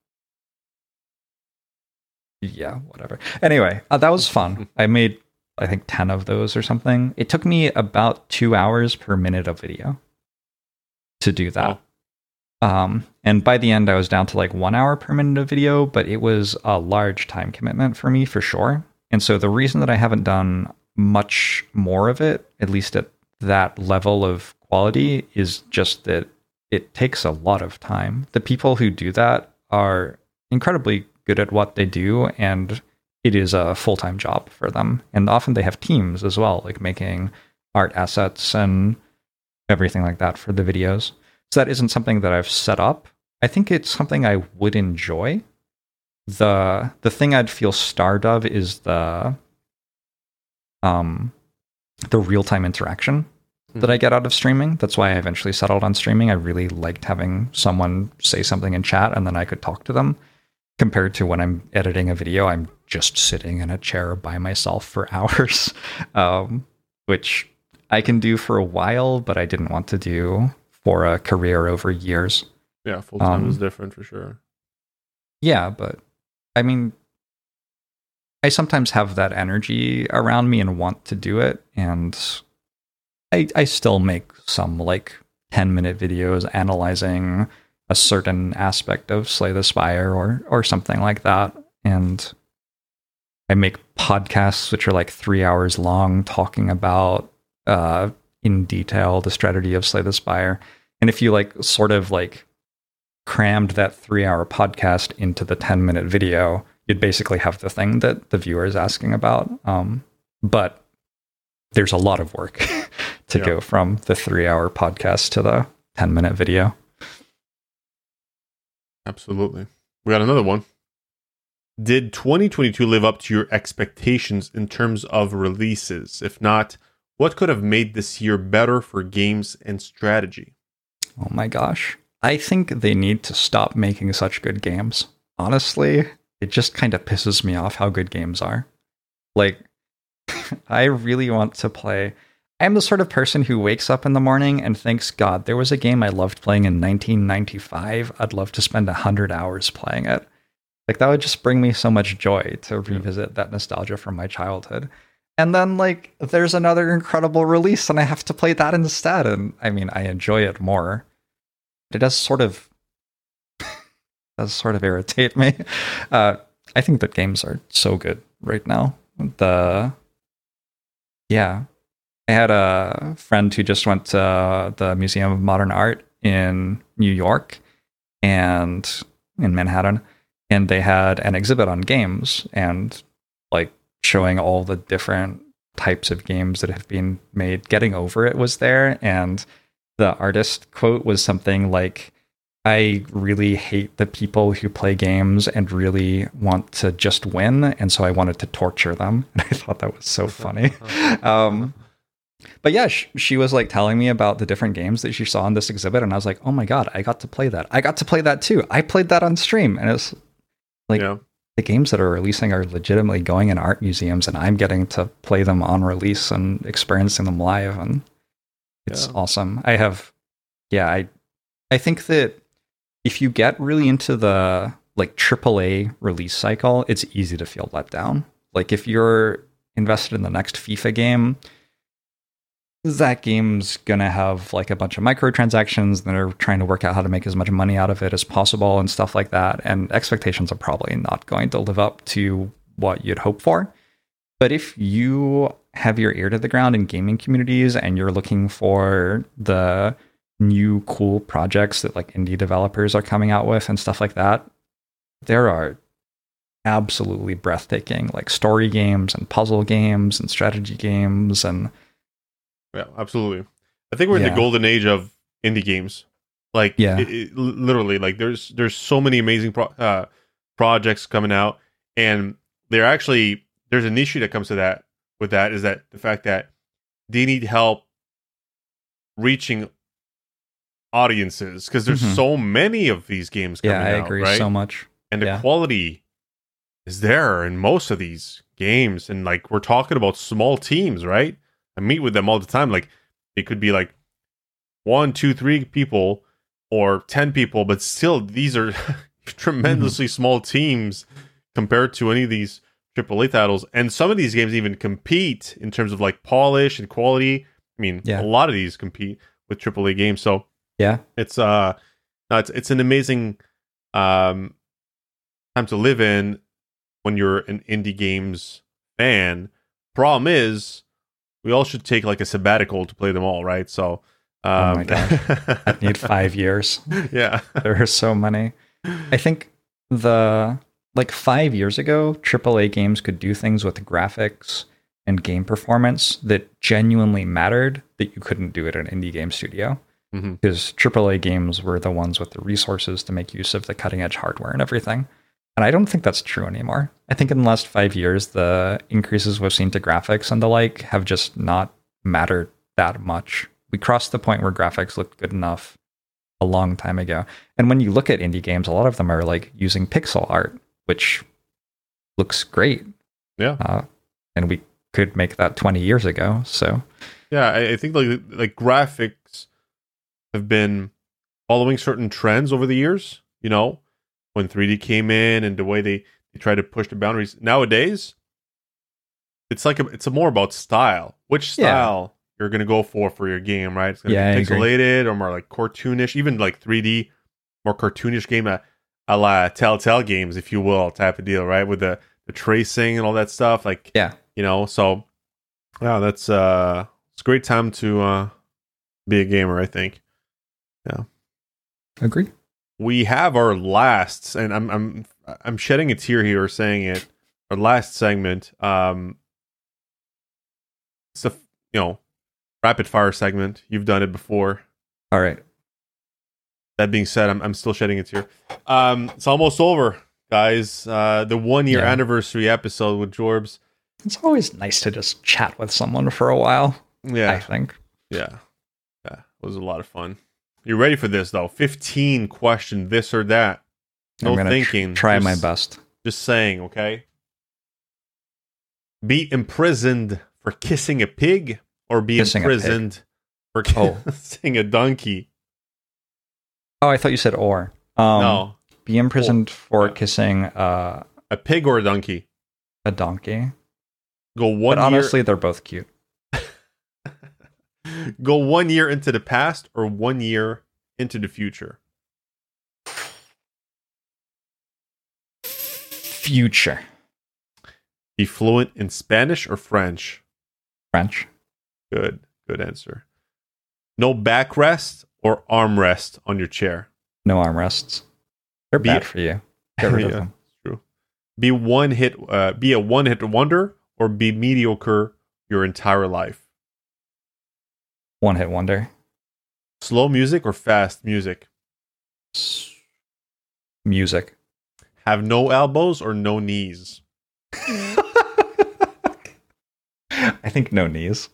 Speaker 1: yeah whatever anyway uh, that was fun i made I think 10 of those or something. It took me about two hours per minute of video to do that. Um, and by the end, I was down to like one hour per minute of video, but it was a large time commitment for me for sure. And so the reason that I haven't done much more of it, at least at that level of quality, is just that it takes a lot of time. The people who do that are incredibly good at what they do and it is a full-time job for them. And often they have teams as well like making art assets and everything like that for the videos. So that isn't something that i've set up. I think it's something i would enjoy the the thing i'd feel starved of is the um the real-time interaction that i get out of streaming that's why i eventually settled on streaming i really liked having someone say something in chat and then i could talk to them compared to when I'm editing a video, I'm just sitting in a chair by myself for hours, um, which I can do for a while, but I didn't want to do for a career over years.
Speaker 2: Yeah, full time
Speaker 1: Um,
Speaker 2: is different for sure.
Speaker 1: Yeah, but I mean, I sometimes have that energy around me and want to do it, and I I still make some like ten minute videos analyzing a certain aspect of Slay the Spire or or something like that, and I make podcasts which are like three hours long, talking about uh, in detail the strategy of Slay the Spire. And if you like sort of like crammed that three hour podcast into the 10 minute video, you'd basically have the thing that the viewer is asking about. Um, but there's a lot of work to
Speaker 2: Yeah.
Speaker 1: go from the three hour podcast to the 10 minute video.
Speaker 2: Absolutely. We got another one. Did 2022 live up to your expectations in terms of releases? If not, what could have made this year better for games and strategy?
Speaker 1: Oh my gosh. I think they need to stop making such good games. Honestly, it just kind of pisses me off how good games are. Like, I really want to play. I'm the sort of person who wakes up in the morning and thinks, God, there was a game I loved playing in 1995. I'd love to spend 100 hours playing it. Like, that would just bring me so much joy to revisit that nostalgia from my childhood. And then, like, there's another incredible release, and I have to play that instead. And I mean, I enjoy it more. It does sort of does sort of irritate me. Uh, I think that games are so good right now. The yeah, I had a friend who just went to the Museum of Modern Art in New York and in Manhattan, and they had an exhibit on games and like showing all the different types of games that have been made. Getting over it was there, and the artist quote was something like I really hate the people who play games and really want to just win, and so I wanted to torture them. And I thought that was so funny. Um, but yeah, sh- she was like telling me about the different games that she saw in this exhibit, and I was like, "Oh my god, I got to play that! I got to play that too! I played that on stream!" And it's like
Speaker 2: yeah.
Speaker 1: the games that are releasing are legitimately going in art museums, and I'm getting to play them on release and experiencing them live, and it's
Speaker 2: Yeah.
Speaker 1: awesome. I have, yeah, I, I think that if you get really into the like AAA release cycle, it's easy to feel let down. Like if you're invested in the next FIFA game, that game's gonna have like a bunch of microtransactions and they're trying to work out how to make as much money out of it as possible and stuff like that. And expectations are probably not going to live up to what you'd hope for. But if you have your ear to the ground in gaming communities and you're looking for the new cool projects that like indie developers are coming out with and stuff like that, there are absolutely breathtaking like story games and puzzle games and strategy games and
Speaker 2: Yeah, absolutely. I think we're in the golden age of indie games. Like,
Speaker 1: Yeah.
Speaker 2: it, it- literally, like there's there's so many amazing pro- uh, projects coming out, and they're actually there's an issue that comes to that with that is that the fact that they need help reaching audiences because there's
Speaker 1: Mhm.
Speaker 2: so many of these games coming
Speaker 1: yeah, I
Speaker 2: out,
Speaker 1: agree
Speaker 2: right?
Speaker 1: so much.
Speaker 2: and the
Speaker 1: yeah.
Speaker 2: quality is there in most of these games and like we're talking about small teams right i meet with them all the time like it could be like one two three people or 10 people but still these are tremendously small teams compared to any of these AAA titles and some of these games even compete in terms of like polish and quality i mean
Speaker 1: Yeah.
Speaker 2: a lot of these compete with AAA games so
Speaker 1: Yeah.
Speaker 2: it's uh it's it's an amazing um time to live in when you're an indie games fan problem is we all should take like a sabbatical to play them all right so um,
Speaker 1: Oh my gosh. I need five years.
Speaker 2: yeah
Speaker 1: There are so many. I think the like five years ago, AAA games could do things with graphics and game performance that genuinely mattered that you couldn't do at an indie game studio.
Speaker 2: Mm-hmm.
Speaker 1: Because AAA games were the ones with the resources to make use of the cutting edge hardware and everything. And I don't think that's true anymore. I think in the last five years, the increases we've seen to graphics and the like have just not mattered that much. We crossed the point where graphics looked good enough a long time ago. And when you look at indie games, a lot of them are like using pixel art, which looks great.
Speaker 2: Yeah.
Speaker 1: Uh, and we could make that 20 years ago. So,
Speaker 2: yeah I, I think like like graphics have been following certain trends over the years you know when 3d came in and the way they they try to push the boundaries nowadays it's like a, it's a more about style which
Speaker 1: Yeah.
Speaker 2: style you're gonna go for for your game right it's gonna
Speaker 1: Yeah,
Speaker 2: be pixelated or more like cartoonish even like 3d more cartoonish game a, a la telltale games if you will type of deal right with the the tracing and all that stuff like
Speaker 1: yeah.
Speaker 2: you know so yeah that's uh it's a great time to uh be a gamer i think Yeah.
Speaker 1: Agree.
Speaker 2: We have our last, and I'm I'm I'm shedding a tear here saying it. Our last segment. Um, it's a you know rapid fire segment. You've done it before.
Speaker 1: All right.
Speaker 2: That being said, I'm I'm still shedding a tear. Um, it's almost over, guys. Uh, the one year
Speaker 1: Yeah.
Speaker 2: anniversary episode with Jorbs.
Speaker 1: It's always nice to just chat with someone for a while.
Speaker 2: Yeah.
Speaker 1: I think.
Speaker 2: yeah, yeah. It was a lot of fun. You're ready for this though? 15 question this or that. No
Speaker 1: I'm gonna tr-
Speaker 2: thinking.
Speaker 1: try
Speaker 2: just,
Speaker 1: my best.
Speaker 2: Just saying, okay? Be imprisoned for kissing a pig or be
Speaker 1: Kissing
Speaker 2: imprisoned for
Speaker 1: Oh.
Speaker 2: kissing a donkey?
Speaker 1: Oh, I thought you said or. Um,
Speaker 2: no.
Speaker 1: Be imprisoned for kissing uh,
Speaker 2: A pig or a donkey?
Speaker 1: a donkey.
Speaker 2: Go one
Speaker 1: but
Speaker 2: year
Speaker 1: honestly, they're both cute.
Speaker 2: go one year into the past or one year into the future.
Speaker 1: Future.
Speaker 2: Be fluent in Spanish or French.
Speaker 1: French.
Speaker 2: Good, good answer. No backrest or armrest on your chair.
Speaker 1: No armrests. They're
Speaker 2: Be-
Speaker 1: bad for you. Get rid of
Speaker 2: Yeah.
Speaker 1: them.
Speaker 2: True. Be one hit. Uh, be a one hit wonder or be mediocre your entire life.
Speaker 1: One hit wonder.
Speaker 2: Slow music or fast music.
Speaker 1: S- Music.
Speaker 2: Have no elbows or no knees.
Speaker 1: I think no knees.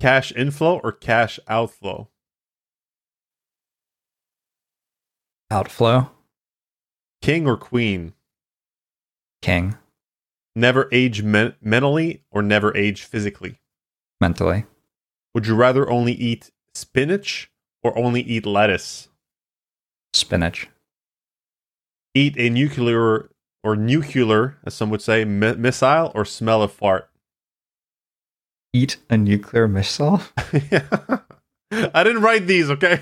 Speaker 2: Cash inflow or cash outflow.
Speaker 1: Outflow.
Speaker 2: King or queen.
Speaker 1: King.
Speaker 2: Never age men- mentally or never age physically.
Speaker 1: Mentally.
Speaker 2: Would you rather only eat spinach or only eat lettuce?
Speaker 1: Spinach.
Speaker 2: Eat a nuclear or nuclear, as some would say, mi- missile or smell a fart.
Speaker 1: Eat a nuclear missile.
Speaker 2: I didn't write these, okay?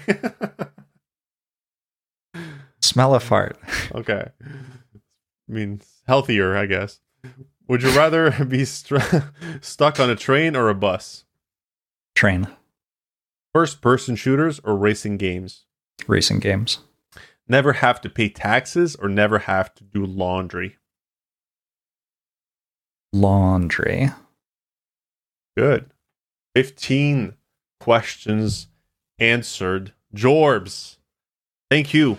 Speaker 1: Smell a fart.
Speaker 2: okay. I mean, healthier, I guess. Would you rather be str- stuck on a train or a bus?
Speaker 1: Train.
Speaker 2: First person shooters or racing games?
Speaker 1: Racing games.
Speaker 2: Never have to pay taxes or never have to do laundry?
Speaker 1: Laundry.
Speaker 2: Good. 15 questions answered. Jorbs, thank you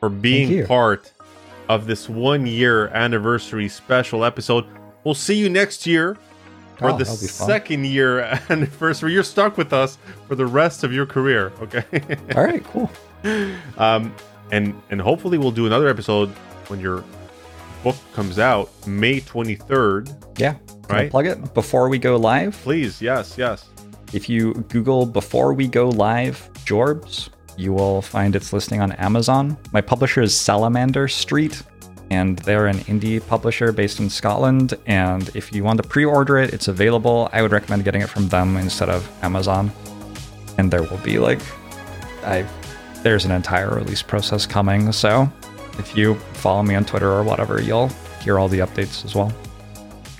Speaker 2: for being
Speaker 1: you.
Speaker 2: part of this one year anniversary special episode. We'll see you next year for
Speaker 1: Oh,
Speaker 2: the
Speaker 1: that'll be fun.
Speaker 2: second year anniversary. You're stuck with us for the rest of your career, okay?
Speaker 1: All right, cool.
Speaker 2: um, and and hopefully we'll do another episode when your book comes out May 23rd.
Speaker 1: Yeah. Can I plug it before we go live?
Speaker 2: Please, yes, yes.
Speaker 1: If you Google before we go live Jorbs, you will find its listing on Amazon. My publisher is Salamander Street, and they're an indie publisher based in Scotland. And if you want to pre order it, it's available. I would recommend getting it from them instead of Amazon. And there will be like, I there's an entire release process coming. So if you follow me on Twitter or whatever, you'll hear all the updates as well.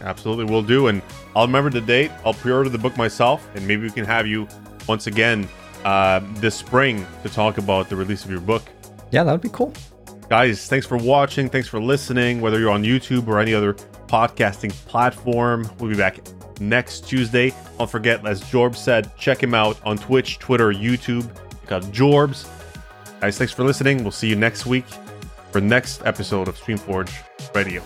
Speaker 2: Absolutely, will do. And I'll remember the date. I'll pre-order the book myself, and maybe we can have you once again uh, this spring to talk about the release of your book.
Speaker 1: Yeah, that would be cool.
Speaker 2: Guys, thanks for watching. Thanks for listening. Whether you're on YouTube or any other podcasting platform, we'll be back next Tuesday. Don't forget, as Jorbs said, check him out on Twitch, Twitter, YouTube. Check out Jorbs. Guys, thanks for listening. We'll see you next week for next episode of Streamforge Radio.